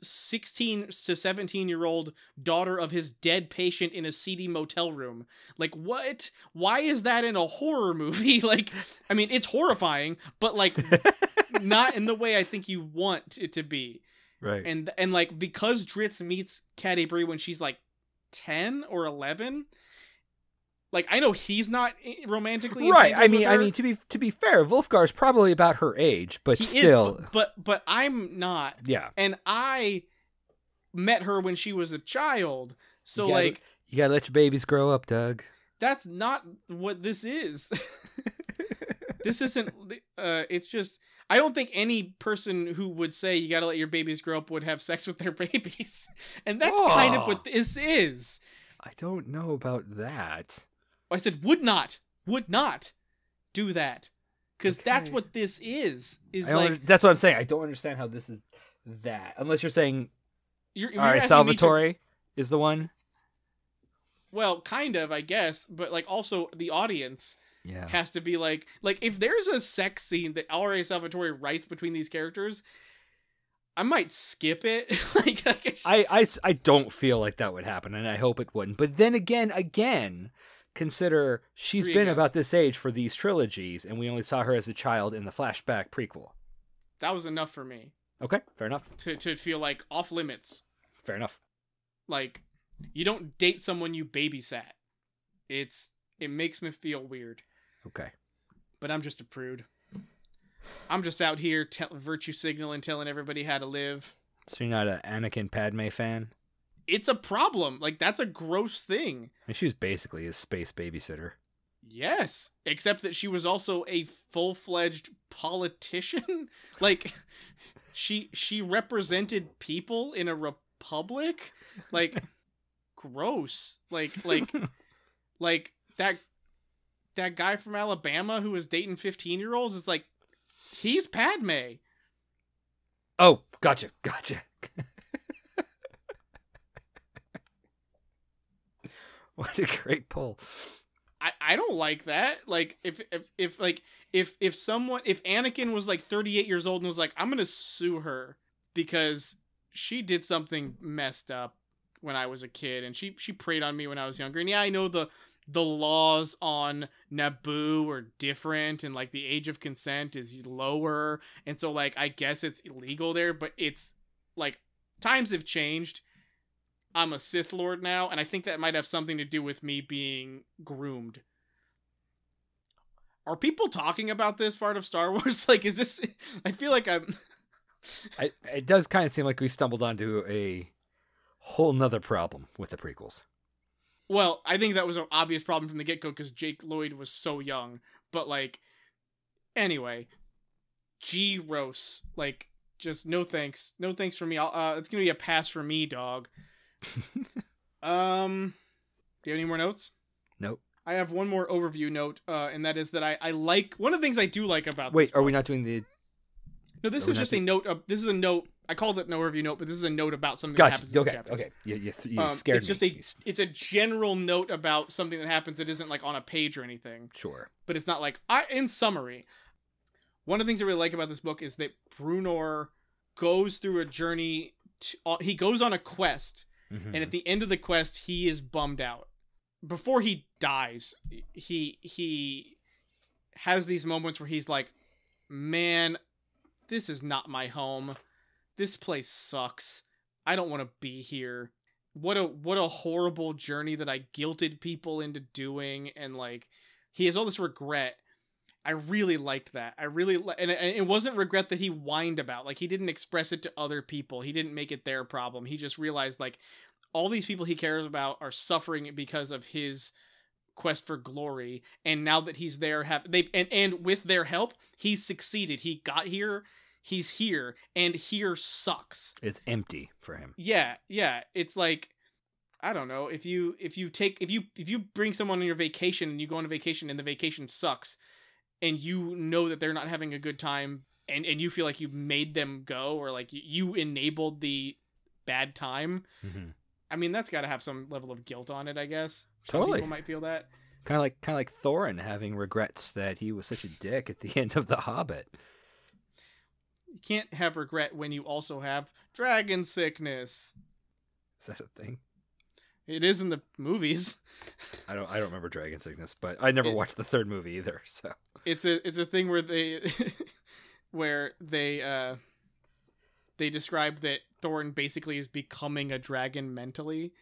S1: 16 to 17 year old daughter of his dead patient in a seedy motel room. Like what? Why is that in a horror movie? (laughs) Like i mean it's horrifying but like (laughs) not in the way i think you want it to be.
S2: Right.
S1: and and like because Drizzt meets Catti-brie when she's like ten or eleven, like I know he's not romantically
S2: right. I mean, I mean, to be to be fair, Wulfgar's probably about her age, but
S1: he
S2: still,
S1: is, but but I'm not,
S2: yeah.
S1: and I met her when she was a child, so
S2: You gotta-
S1: like
S2: You gotta let your babies grow up, Doug.
S1: that's not what this is. (laughs) this isn't. Uh, it's just. I don't think any person who would say you got to let your babies grow up would have sex with their (laughs) babies, and that's kind of
S2: Oh.
S1: what this is.
S2: I don't know about that.
S1: I said would not, would not do that, because that's what this is. Is like
S2: under- that's what I'm saying. I don't understand how this is that, unless you're saying,
S1: you're, you're
S2: all right,
S1: me to-
S2: Salvatore is the one.
S1: well, kind of, I guess, but like also the audience
S2: Yeah.
S1: has to be like, like if there's a sex scene that R.A. Salvatore writes between these characters, I might skip it. (laughs) like, I, guess-
S2: I, I, I don't feel like that would happen, and I hope it wouldn't. But then again, again, consider she's
S1: Three
S2: been about this age for these trilogies, and we only saw her as a child in the flashback prequel.
S1: that was enough for me
S2: Okay, fair enough.
S1: to to feel like off limits.
S2: Fair enough.
S1: Like you don't date someone you babysat. It's it makes me feel weird.
S2: Okay.
S1: but I'm just a prude. I'm just out here virtue signaling, telling everybody how to live.
S2: So you're not an Anakin Padme fan?
S1: It's a problem. Like that's a gross thing.
S2: I mean, she was basically his space babysitter.
S1: Yes, except that she was also a full-fledged politician. (laughs) like she she represented people in a republic. Like gross. Like like (laughs) like that that guy from Alabama who was dating 15-year-olds is like he's Padme.
S2: Oh, gotcha, gotcha. (laughs) what a great pull.
S1: I, I don't like that. Like if, if if like if if someone if Anakin was like 38 years old and was like I'm going to sue her because she did something messed up when I was a kid, and she she preyed on me when I was younger. And yeah, I know the the laws on Naboo are different, and like the age of consent is lower, and so like I guess it's illegal there, but it's like times have changed. I'm a Sith Lord now, and I think that might have something to do with me being groomed. Are people talking about this part of Star (laughs) Wars? Like, is this? I feel like I'm.
S2: I, it does kind of seem like we stumbled onto a whole nother problem with the prequels.
S1: Well, I think that was an obvious problem from the get go because Jake Lloyd was so young. But like, anyway, G Rose, like, just no thanks, no thanks for me. I'll, uh, it's gonna be a pass for me, dog. (laughs) um, do you have any more notes?
S2: Nope.
S1: I have one more overview note, uh, and that is that I, I like one of the things I do like about.
S2: Wait, are we not doing the?
S1: No, this
S2: are
S1: is just a note. Of, this is a note. I called it an overview note, but this is a note about something that
S2: Gotcha.
S1: happens in the
S2: Okay.
S1: chapters.
S2: Okay. You, you, you
S1: Um,
S2: scared
S1: it's
S2: me.
S1: just a it's a general note about something that happens It isn't like on a page or anything
S2: Sure.
S1: but it's not like I in summary. One of the things I really like about this book is that Bruenor goes through a journey. To, uh, he goes on a quest,
S2: Mhm.
S1: and at the end of the quest, he is bummed out. Before he dies, he he has these moments where he's like, "Man, this is not my home. This place sucks. I don't want to be here. What a what a horrible journey that I guilted people into doing and like he has all this regret. I really liked that. I really li- and, and it wasn't regret that he whined about. Like he didn't express it to other people. He didn't make it their problem. He just realized like all these people he cares about are suffering because of his quest for glory and now that he's there have they and and with their help he's succeeded he got here he's here and here sucks
S2: It's empty for him.
S1: yeah yeah it's like i don't know if you if you take if you if you bring someone on your vacation and you go on a vacation and the vacation sucks and you know that they're not having a good time and and you feel like you made them go or like you- enabled the bad time
S2: hmm
S1: i mean that's got to have some level of guilt on it i guess some
S2: Totally.
S1: people might feel that
S2: Kind of like kind of like Thorin having regrets that he was such a dick at the (laughs) end of The Hobbit.
S1: you can't have regret when you also have dragon sickness
S2: Is that a thing?
S1: It is in the movies
S2: I don't I don't remember Dragon Sickness, but I never
S1: It-
S2: watched the third movie either. So
S1: it's a it's a thing where they (laughs) where they uh they describe that Thorin basically is becoming a dragon mentally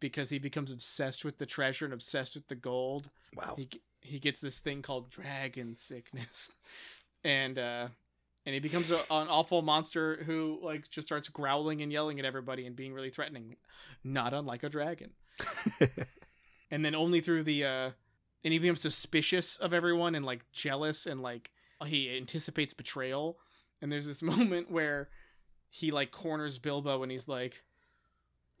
S1: because he becomes obsessed with the treasure and obsessed with the gold.
S2: wow.
S1: He he gets this thing called dragon sickness. (laughs) And uh and he becomes a, an awful monster who like just starts growling and yelling at everybody and being really threatening, not unlike a dragon. (laughs) and then only through the uh and he becomes suspicious of everyone and like jealous and like he anticipates betrayal. And there's this (laughs) moment where he like corners bilbo and he's like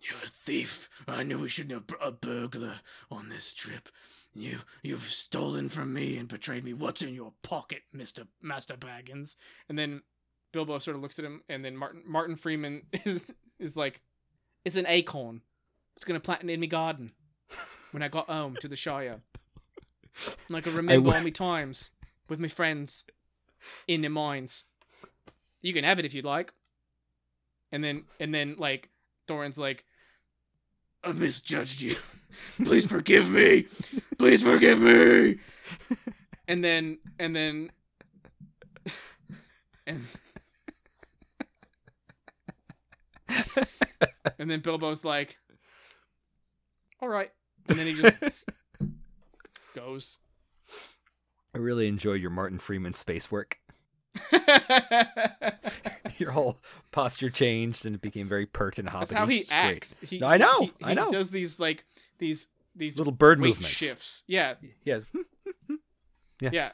S1: you're a thief. I knew we shouldn't have brought a burglar on this trip you you've stolen from me and betrayed me what's in your pocket mr master baggins and then bilbo sort of looks at him and then martin martin freeman (laughs) is is like it's an acorn it's gonna plant in me garden when I got home to the Shire. And I can remember
S2: w-
S1: all my times with my friends in the mines. You can have it if you'd like. And then and then like Thorin's like I misjudged you. Please forgive me. Please forgive me. And then and then and and then Bilbo's like all right. And then he just goes.
S2: I really enjoy your Martin Freeman space work. (laughs) Your whole posture changed and it became very pert and hobbity.
S1: That's how he
S2: It's
S1: acts. He,
S2: No, I know,
S1: He,
S2: I
S1: he
S2: know.
S1: does these like these these
S2: Little bird movements.
S1: shifts. Yeah,
S2: Yes. (laughs) Yeah.
S1: yeah.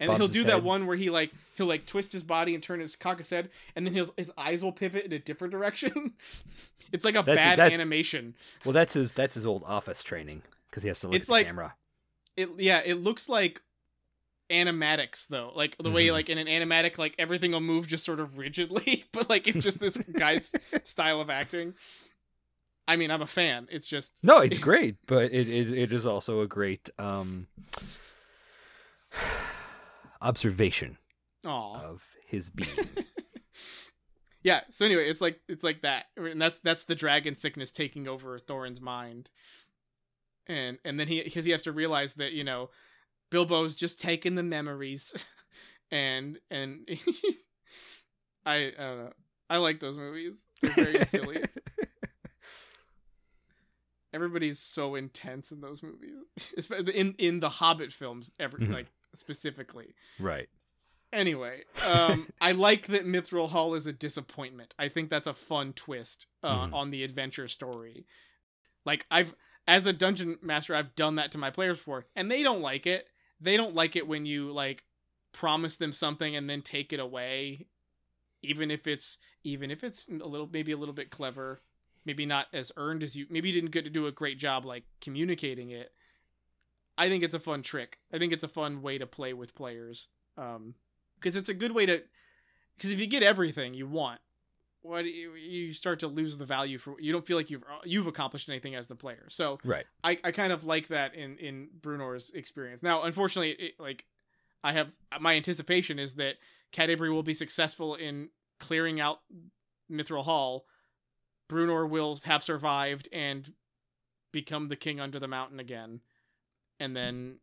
S1: And
S2: Bobs
S1: he'll do that
S2: head.
S1: one where he like he'll like twist his body and turn his cock his head, and then his his eyes will pivot in a different direction. (laughs) it's like a
S2: That's-
S1: bad
S2: that's-
S1: animation.
S2: Well, that's his that's his old office training because he has to look
S1: It's
S2: at the
S1: like-
S2: camera.
S1: It yeah, it looks like animatics though, like the way
S2: Mhm.
S1: like in an animatic like everything will move just sort of rigidly, (laughs) but like it's just this guy's style of acting. I mean, I'm a fan. It's just
S2: No, it's (laughs) great, but it, it it is also a great um (sighs) observation
S1: Aw.
S2: of his (laughs) being.
S1: Yeah. So anyway, it's like it's like that, and that's that's the dragon sickness taking over Thorin's mind, and and then he because he has to realize that you know Bilbo's just taking the memories, (laughs) and and I I don't know. I like those movies. They're very silly. Everybody's so intense in those movies, (laughs) in in the Hobbit films. Ever
S2: Mhm.
S1: like specifically.
S2: Right.
S1: Anyway, (laughs) um, I like that Mithril Hall is a disappointment. I think that's a fun twist uh,
S2: Mhm.
S1: on the adventure story. Like I've, as a dungeon master, I've done that to my players before, and they don't like it. They don't like it when you like promise them something and then take it away, even if it's even if it's a little maybe a little bit clever, maybe not as earned as you. Maybe you didn't get to do a great job like communicating it. I think it's a fun trick. I think it's a fun way to play with players. Um, because it's a good way to because if you get everything you want what you, start to lose the value for you don't feel like you've you've accomplished anything as the player so
S2: Right.
S1: i, I kind of like that in in bruenor's experience now unfortunately it, like i have my anticipation is that Catti-brie will be successful in clearing out mithril hall bruenor will have survived and become the king under the mountain again and then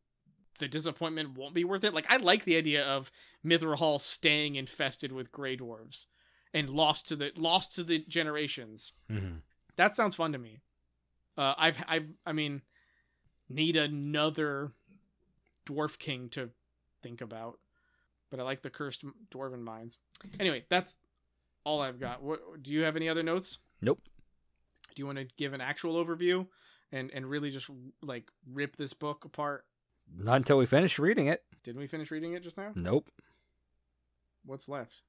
S1: the disappointment won't be worth it. Like I like the idea of Mithril Hall staying infested with Grey Dwarves and lost to the lost to the generations.
S2: hmm
S1: That sounds fun to me. Uh, I've I've I mean, need another dwarf king to think about, but I like the cursed dwarven mines. Anyway, that's all I've got. What do you have any other notes?
S2: Nope.
S1: Do you want to give an actual overview and and really just like rip this book apart?
S2: Not until we finish reading it.
S1: Didn't we finish reading it just now?
S2: Nope.
S1: What's left?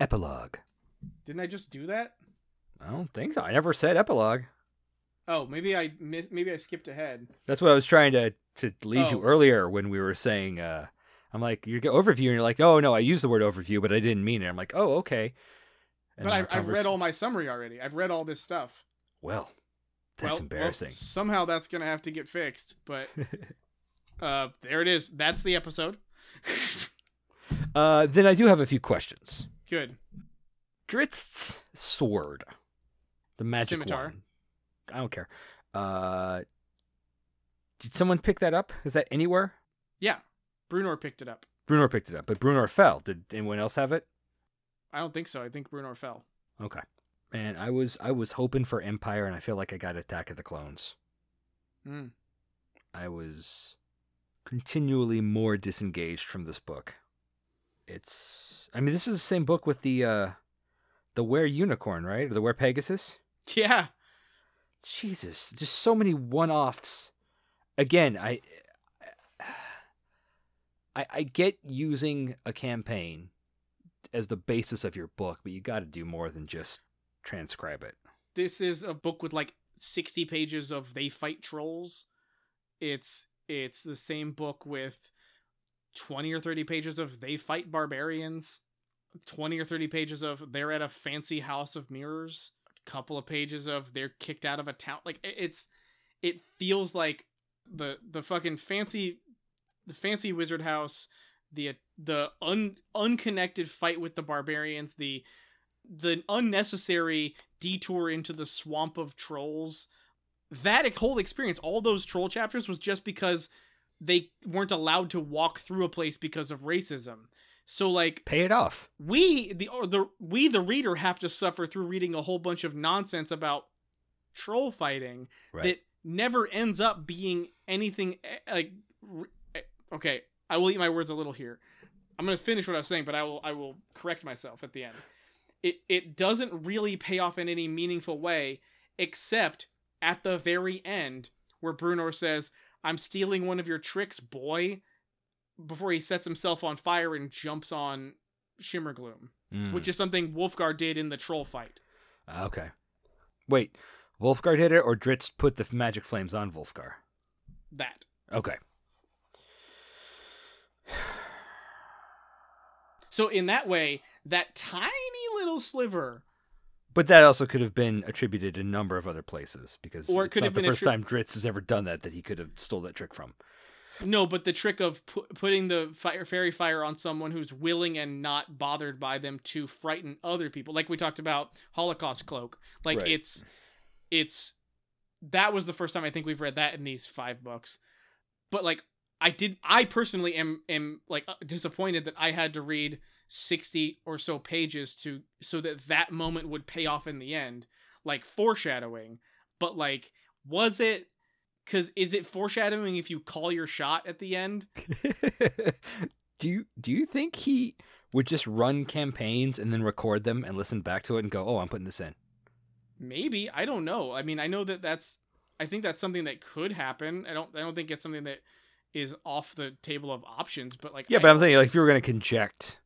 S2: Epilogue.
S1: Didn't I just do that?
S2: I don't think so. I never said epilogue.
S1: Oh, maybe I miss, maybe I skipped ahead.
S2: That's what I was trying to to lead you
S1: Oh.
S2: earlier when we were saying. uh I'm like, you get overview, and you're like, oh no, I used the word overview, but I didn't mean it. I'm like, oh okay.
S1: But I, I've read all my summary already. I've read all this stuff.
S2: Well, that's
S1: Well- well,
S2: embarrassing.
S1: somehow that's gonna have to get fixed. But (laughs) uh, there it is. That's the episode. (laughs)
S2: uh, then I do have a few questions.
S1: Good.
S2: Drizzt's sword, the magic
S1: Scimitar.
S2: one. I don't care. Uh, did someone pick that up? Is that anywhere?
S1: Yeah, Bruenor picked it up.
S2: Bruenor picked it up, but Bruenor fell. Did anyone else have it?
S1: I don't think so. I think Bruenor fell.
S2: Okay. Man, I was I was hoping for Empire, and I feel like I got Attack of the Clones.
S1: Mm.
S2: I was continually more disengaged from this book. It's I mean, this is the same book with the uh the Where Unicorn, right? Or the Where Pegasus?
S1: Yeah.
S2: Jesus, just so many one-offs. Again, I I I get using a campaign as the basis of your book, but you got to do more than just transcribe it.
S1: This is a book with like 60 pages of they fight trolls. It's it's the same book with 20 or 30 pages of they fight barbarians. 20 or 30 pages of they're at a fancy house of mirrors. A couple of pages of they're kicked out of a town. Like it's it feels like the the fucking fancy the fancy wizard house, the the un unconnected fight with the barbarians, the the unnecessary detour into the swamp of trolls. That whole experience, all those troll chapters, was just because they weren't allowed to walk through a place because of racism. So like
S2: Pay it off.
S1: we the or the we the reader have to suffer through reading a whole bunch of nonsense about troll fighting
S2: Right.
S1: that never ends up being anything eh, like eh, okay i will eat my words a little here i'm going to finish what i was saying but i will i will correct myself at the end it it doesn't really pay off in any meaningful way except at the very end where bruenor says i'm stealing one of your tricks boy before he sets himself on fire and jumps on shimmergloom
S2: Mm.
S1: which is something wulfgar did in the troll fight
S2: Okay. Wait, Wulfgar did it, or Drizzt put the magic flames on Wulfgar?
S1: that
S2: Okay.
S1: So in that way that tiny little sliver
S2: But that also could have been attributed a number of other places because
S1: Or it
S2: it's
S1: could
S2: not
S1: have
S2: the first
S1: attri-
S2: time Drizzt has ever done that that he could have stole that trick from.
S1: No, but the trick of pu- putting the fire, fairy fire on someone who's willing and not bothered by them to frighten other people, like we talked about Holocaust Cloak. Like
S2: Right.
S1: it's, it's that was the first time I think we've read that in these five books. But like I did, I personally am am like uh, disappointed that I had to read sixty or so pages to so that that moment would pay off in the end, like foreshadowing. But like, was it? Because is it foreshadowing if you call your shot at the end? (laughs)
S2: do you do you think he would just run campaigns and then record them and listen back to it and go, "Oh, I'm putting this in."
S1: Maybe I don't know. I mean, I know that that's. I think that's something that could happen. I don't. I don't think it's something that is off the table of options. But like,
S2: Yeah,
S1: I-
S2: but I'm thinking like if you were going to conject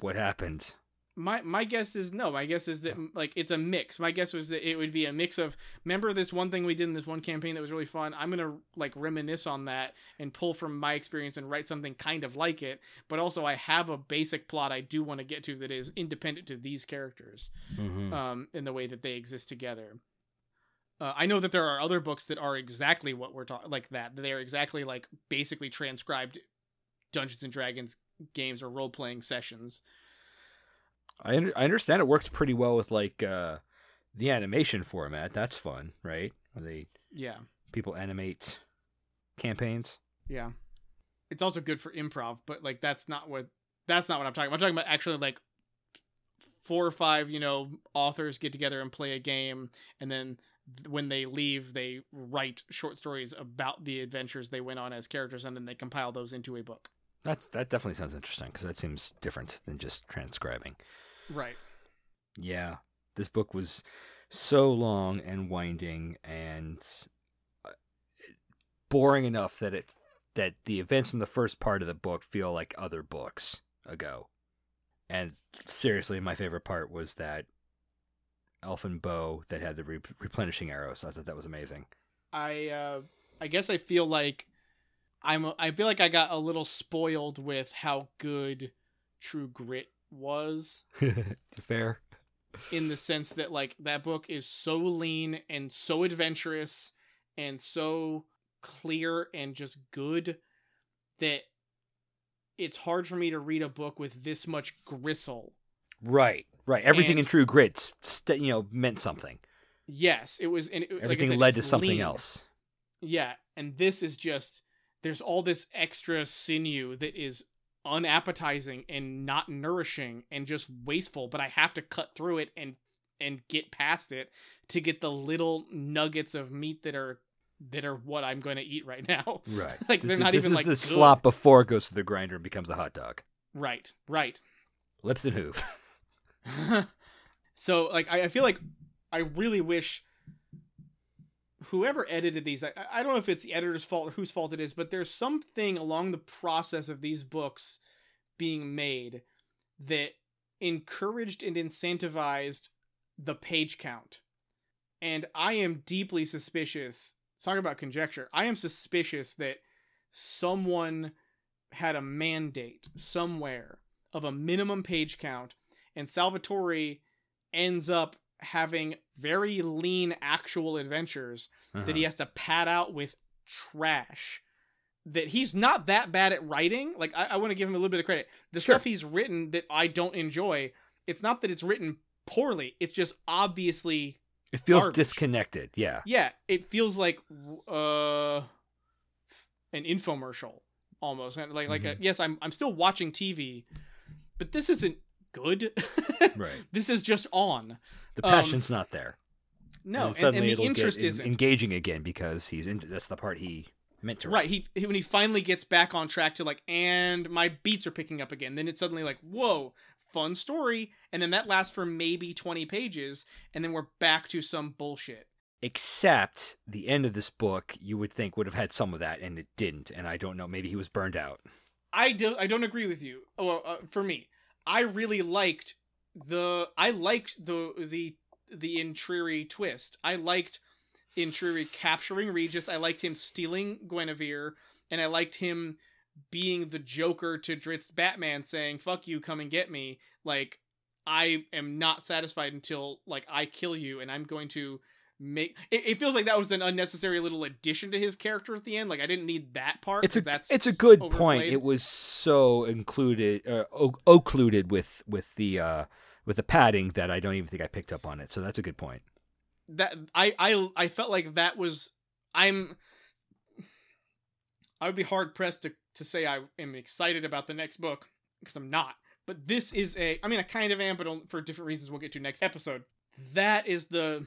S2: what happened.
S1: my my guess is no. My guess is that like it's a mix. My guess was that it would be a mix of remember this one thing we did in this one campaign that was really fun. I'm gonna like reminisce on that and pull from my experience and write something kind of like it. But also I have a basic plot I do want to get to that is independent to these characters.
S2: Mm-hmm.
S1: um, in the way that they exist together. Uh, I know that there are other books that are exactly what we're talking like that. They are exactly like basically transcribed Dungeons and Dragons games or role playing sessions.
S2: I under, I understand it works pretty well with like uh the animation format. That's fun, right? Where they
S1: Yeah,
S2: people animate campaigns.
S1: yeah. It's also good for improv, but like that's not what that's not what I'm talking about. I'm talking about actually like four or five, you know, authors get together and play a game, and then th- when they leave, they write short stories about the adventures they went on as characters, and then they compile those into a book.
S2: That's that definitely sounds interesting because that seems different than just transcribing.
S1: Right.
S2: Yeah, this book was so long and winding and uh, boring enough that it that the events from the first part of the book feel like other books ago. And seriously, my favorite part was that elfin bow that had the re- replenishing arrows. I thought that was amazing.
S1: I uh I guess I feel like I'm I feel like I got a little spoiled with how good True Grit was (laughs)
S2: Fair.
S1: in the sense that like that book is so lean and so adventurous and so clear and just good that it's hard for me to read a book with this much gristle.
S2: Right, right. Everything in True Grit, st- you know, meant something.
S1: Yes, it was and it, like
S2: Everything
S1: said,
S2: led to something
S1: lean.
S2: else.
S1: Yeah, and this is just there's all this extra sinew that is unappetizing and not nourishing and just wasteful, but I have to cut through it and and get past it to get the little nuggets of meat that are that are what I'm going to eat right now. (laughs)
S2: Right.
S1: Like,
S2: This
S1: they're
S2: is-
S1: not
S2: this
S1: even,
S2: is
S1: like,
S2: the slop before it goes to the grinder and becomes a hot dog.
S1: Right, right.
S2: Lips and hooves. (laughs) (laughs)
S1: so like I, I feel like I really wish whoever edited these I, I don't know if it's the editor's fault or whose fault it is but there's something along the process of these books being made that encouraged and incentivized the page count. And i am deeply suspicious talk about conjecture i am suspicious that someone had a mandate somewhere of a minimum page count and Salvatore ends up having very lean actual adventures that he has to pad out with trash. That he's not that bad at writing. Like I, I want to give him a little bit of credit. The
S2: Sure.
S1: stuff he's written that I don't enjoy, it's not that it's written poorly. It's just obviously
S2: It feels
S1: Garbage.
S2: disconnected. Yeah.
S1: yeah, it feels like uh an infomercial almost. Like like a,
S2: Mhm.
S1: yes, I'm I'm still watching TV, but this isn't good.
S2: Right. (laughs)
S1: This is just on.
S2: The
S1: Um,
S2: passion's not there.
S1: No,
S2: and,
S1: and,
S2: suddenly
S1: and the
S2: it'll
S1: interest isn't.
S2: engaging again because he's in. That's the part he meant to.
S1: Right,
S2: write.
S1: he, he when he finally gets back on track to like, and my beats are picking up again. Then it's suddenly like, whoa, fun story, and then that lasts for maybe twenty pages, and then we're back to some bullshit.
S2: Except the end of this book, you would think would have had some of that, and it didn't. And I don't know. Maybe he was burned out.
S1: I do I don't agree with you. Oh, well, uh, for me, I really liked the I liked the the the Entreri twist. I liked Entreri capturing Regis. I liked him stealing Guenhwyvar, and I liked him being the Joker to Drizzt's Batman, saying "fuck you, come and get me." Like I am not satisfied until like I kill you, and I'm going to make it, it feels like that was an unnecessary little addition to his character at the end. Like I didn't need that part.
S2: It's a
S1: that's
S2: it's a good point. It was so included, uh, occluded with with the uh, with the padding that I don't even think I picked up on it. So that's a good point.
S1: that I I I felt like that was I'm I would be hard pressed to to say I am excited about the next book because I'm not. But this is a I mean I kind of am but for different reasons we'll get to next episode. That is the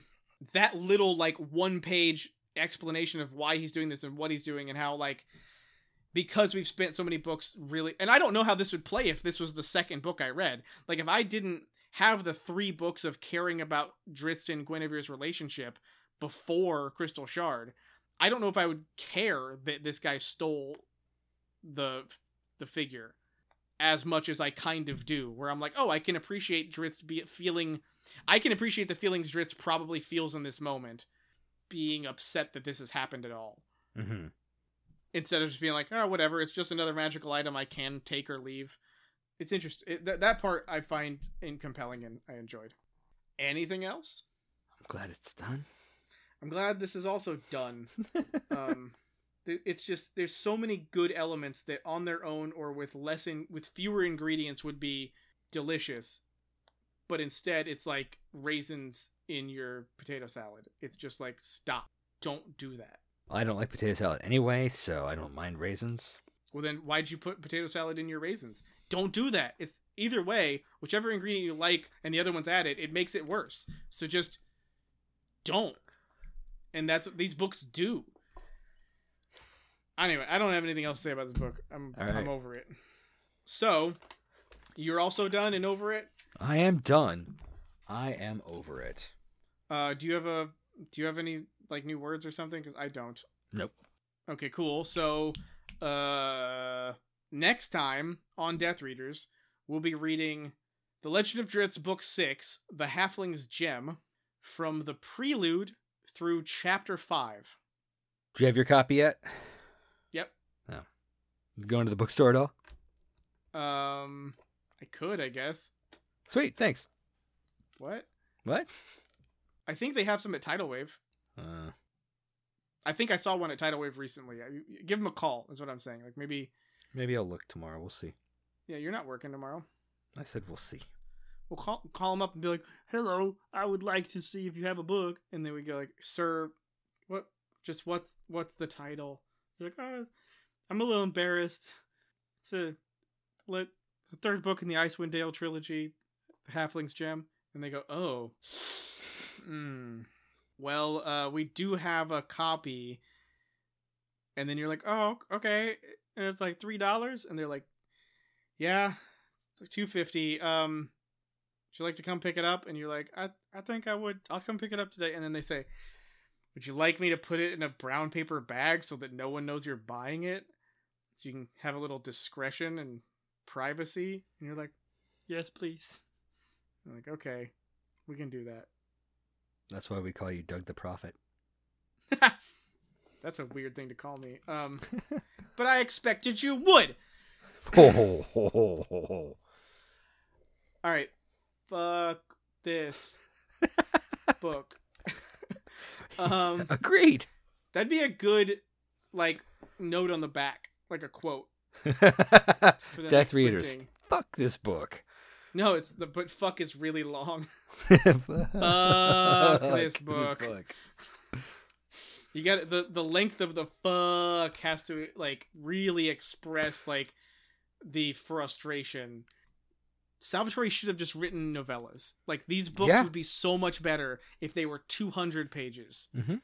S1: that little like one page explanation of why he's doing this and what he's doing and how like because we've spent so many books really and I don't know how this would play if this was the second book I read. Like if I didn't have the three books of caring about Drizzt and Guenhwyvar's relationship before Crystal Shard, I don't know if I would care that this guy stole the the figure as much as I kind of do. Where I'm like, oh, I can appreciate Drizzt be feeling, I can appreciate the feelings Drizzt probably feels in this moment, being upset that this has happened at all
S2: Mm-hmm.
S1: instead of just being like, oh, whatever, it's just another magical item I can take or leave. It's interesting. It, that that part I find in compelling and I enjoyed. Anything else?
S2: I'm glad it's done.
S1: I'm glad this is also done. (laughs) um, th- it's just there's so many good elements that on their own or with less in, with fewer ingredients would be delicious, but instead it's like raisins in your potato salad. It's just like stop, don't do that.
S2: I don't like potato salad anyway, so I don't mind raisins.
S1: Well, then why'd you put potato salad in your raisins? Don't do that. It's either way, whichever ingredient you like and the other one's added, it makes it worse. So just don't. And that's what these books do. Anyway, I don't have anything else to say about this book. I'm
S2: right.
S1: I'm over it. So, you're also done and over it.
S2: I am done. I am over it.
S1: Uh, do you have a do you have any like new words or something? Because I don't.
S2: Nope.
S1: Okay, cool. So, uh, next time on Death Readers, we'll be reading The Legend of Drizzt, Book 6, The Halfling's Gem, from the prelude through Chapter 5.
S2: Do you have your copy yet?
S1: Yep. No.
S2: Going to the bookstore at all?
S1: Um, I could, I guess.
S2: Sweet, thanks.
S1: What?
S2: What?
S1: I think they have some at Tidal Wave.
S2: Uh,
S1: I think I saw one at Tidal Wave recently. I, give them a call, is what I'm saying. Like, maybe,
S2: maybe I'll look tomorrow. We'll see.
S1: yeah, you're not working tomorrow.
S2: I said we'll see.
S1: We'll call call them up and be like, "Hello, I would like to see if you have a book." And then we go like, "Sir, what? Just what's what's the title?" You're like, "Oh, I'm a little embarrassed. It's a let it's the third book in the Icewind Dale trilogy, Halfling's Gem." And they go, "Oh, hmm. Well, uh, we do have a copy." And then you're like, "Oh, okay." And it's like three dollars, and they're like, "Yeah, it's like two fifty. Um." would you like to come pick it up? And you're like, I, I think I would. I'll come pick it up today. And then they say, Would you like me to put it in a brown paper bag so that no one knows you're buying it? So you can have a little discretion and privacy? And you're like, Yes, please. I'm like, Okay, we can do that.
S2: That's why we call you Doug the Prophet. (laughs)
S1: That's a weird thing to call me. Um, (laughs) but I expected you would.
S2: Ho, ho, ho, ho, ho, ho.
S1: All right, fuck this (laughs) book. um,
S2: Agreed.
S1: That'd be a good like note on the back, like a quote
S2: Death readers. Fuck this book.
S1: No, it's the but fuck is really long. (laughs)
S2: Fuck
S1: this book. You got the the length of the fuck has to like really express like the frustration. Salvatore should have just written novellas. Like these books
S2: Yeah.
S1: would be so much better if they were 200 pages.
S2: hmm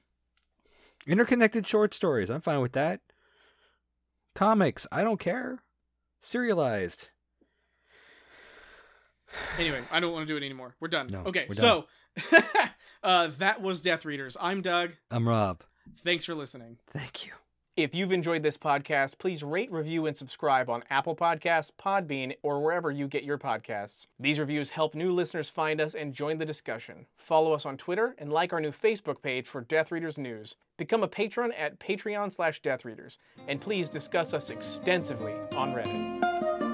S2: Interconnected short stories. I'm fine with that. Comics. I don't care. Serialized.
S1: Anyway, I don't want to do it anymore. We're done.
S2: No,
S1: okay,
S2: we're
S1: so (laughs) uh, that was Death Readers. I'm Doug.
S2: I'm Rob.
S1: Thanks for listening.
S2: Thank you.
S3: If you've enjoyed this podcast, please rate, review, and subscribe on Apple Podcasts, Podbean, or wherever you get your podcasts. These reviews help new listeners find us and join the discussion. Follow us on Twitter and like our new Facebook page for Death Readers News. Become a patron at Patreon slash Death Readers, and please discuss us extensively on Reddit.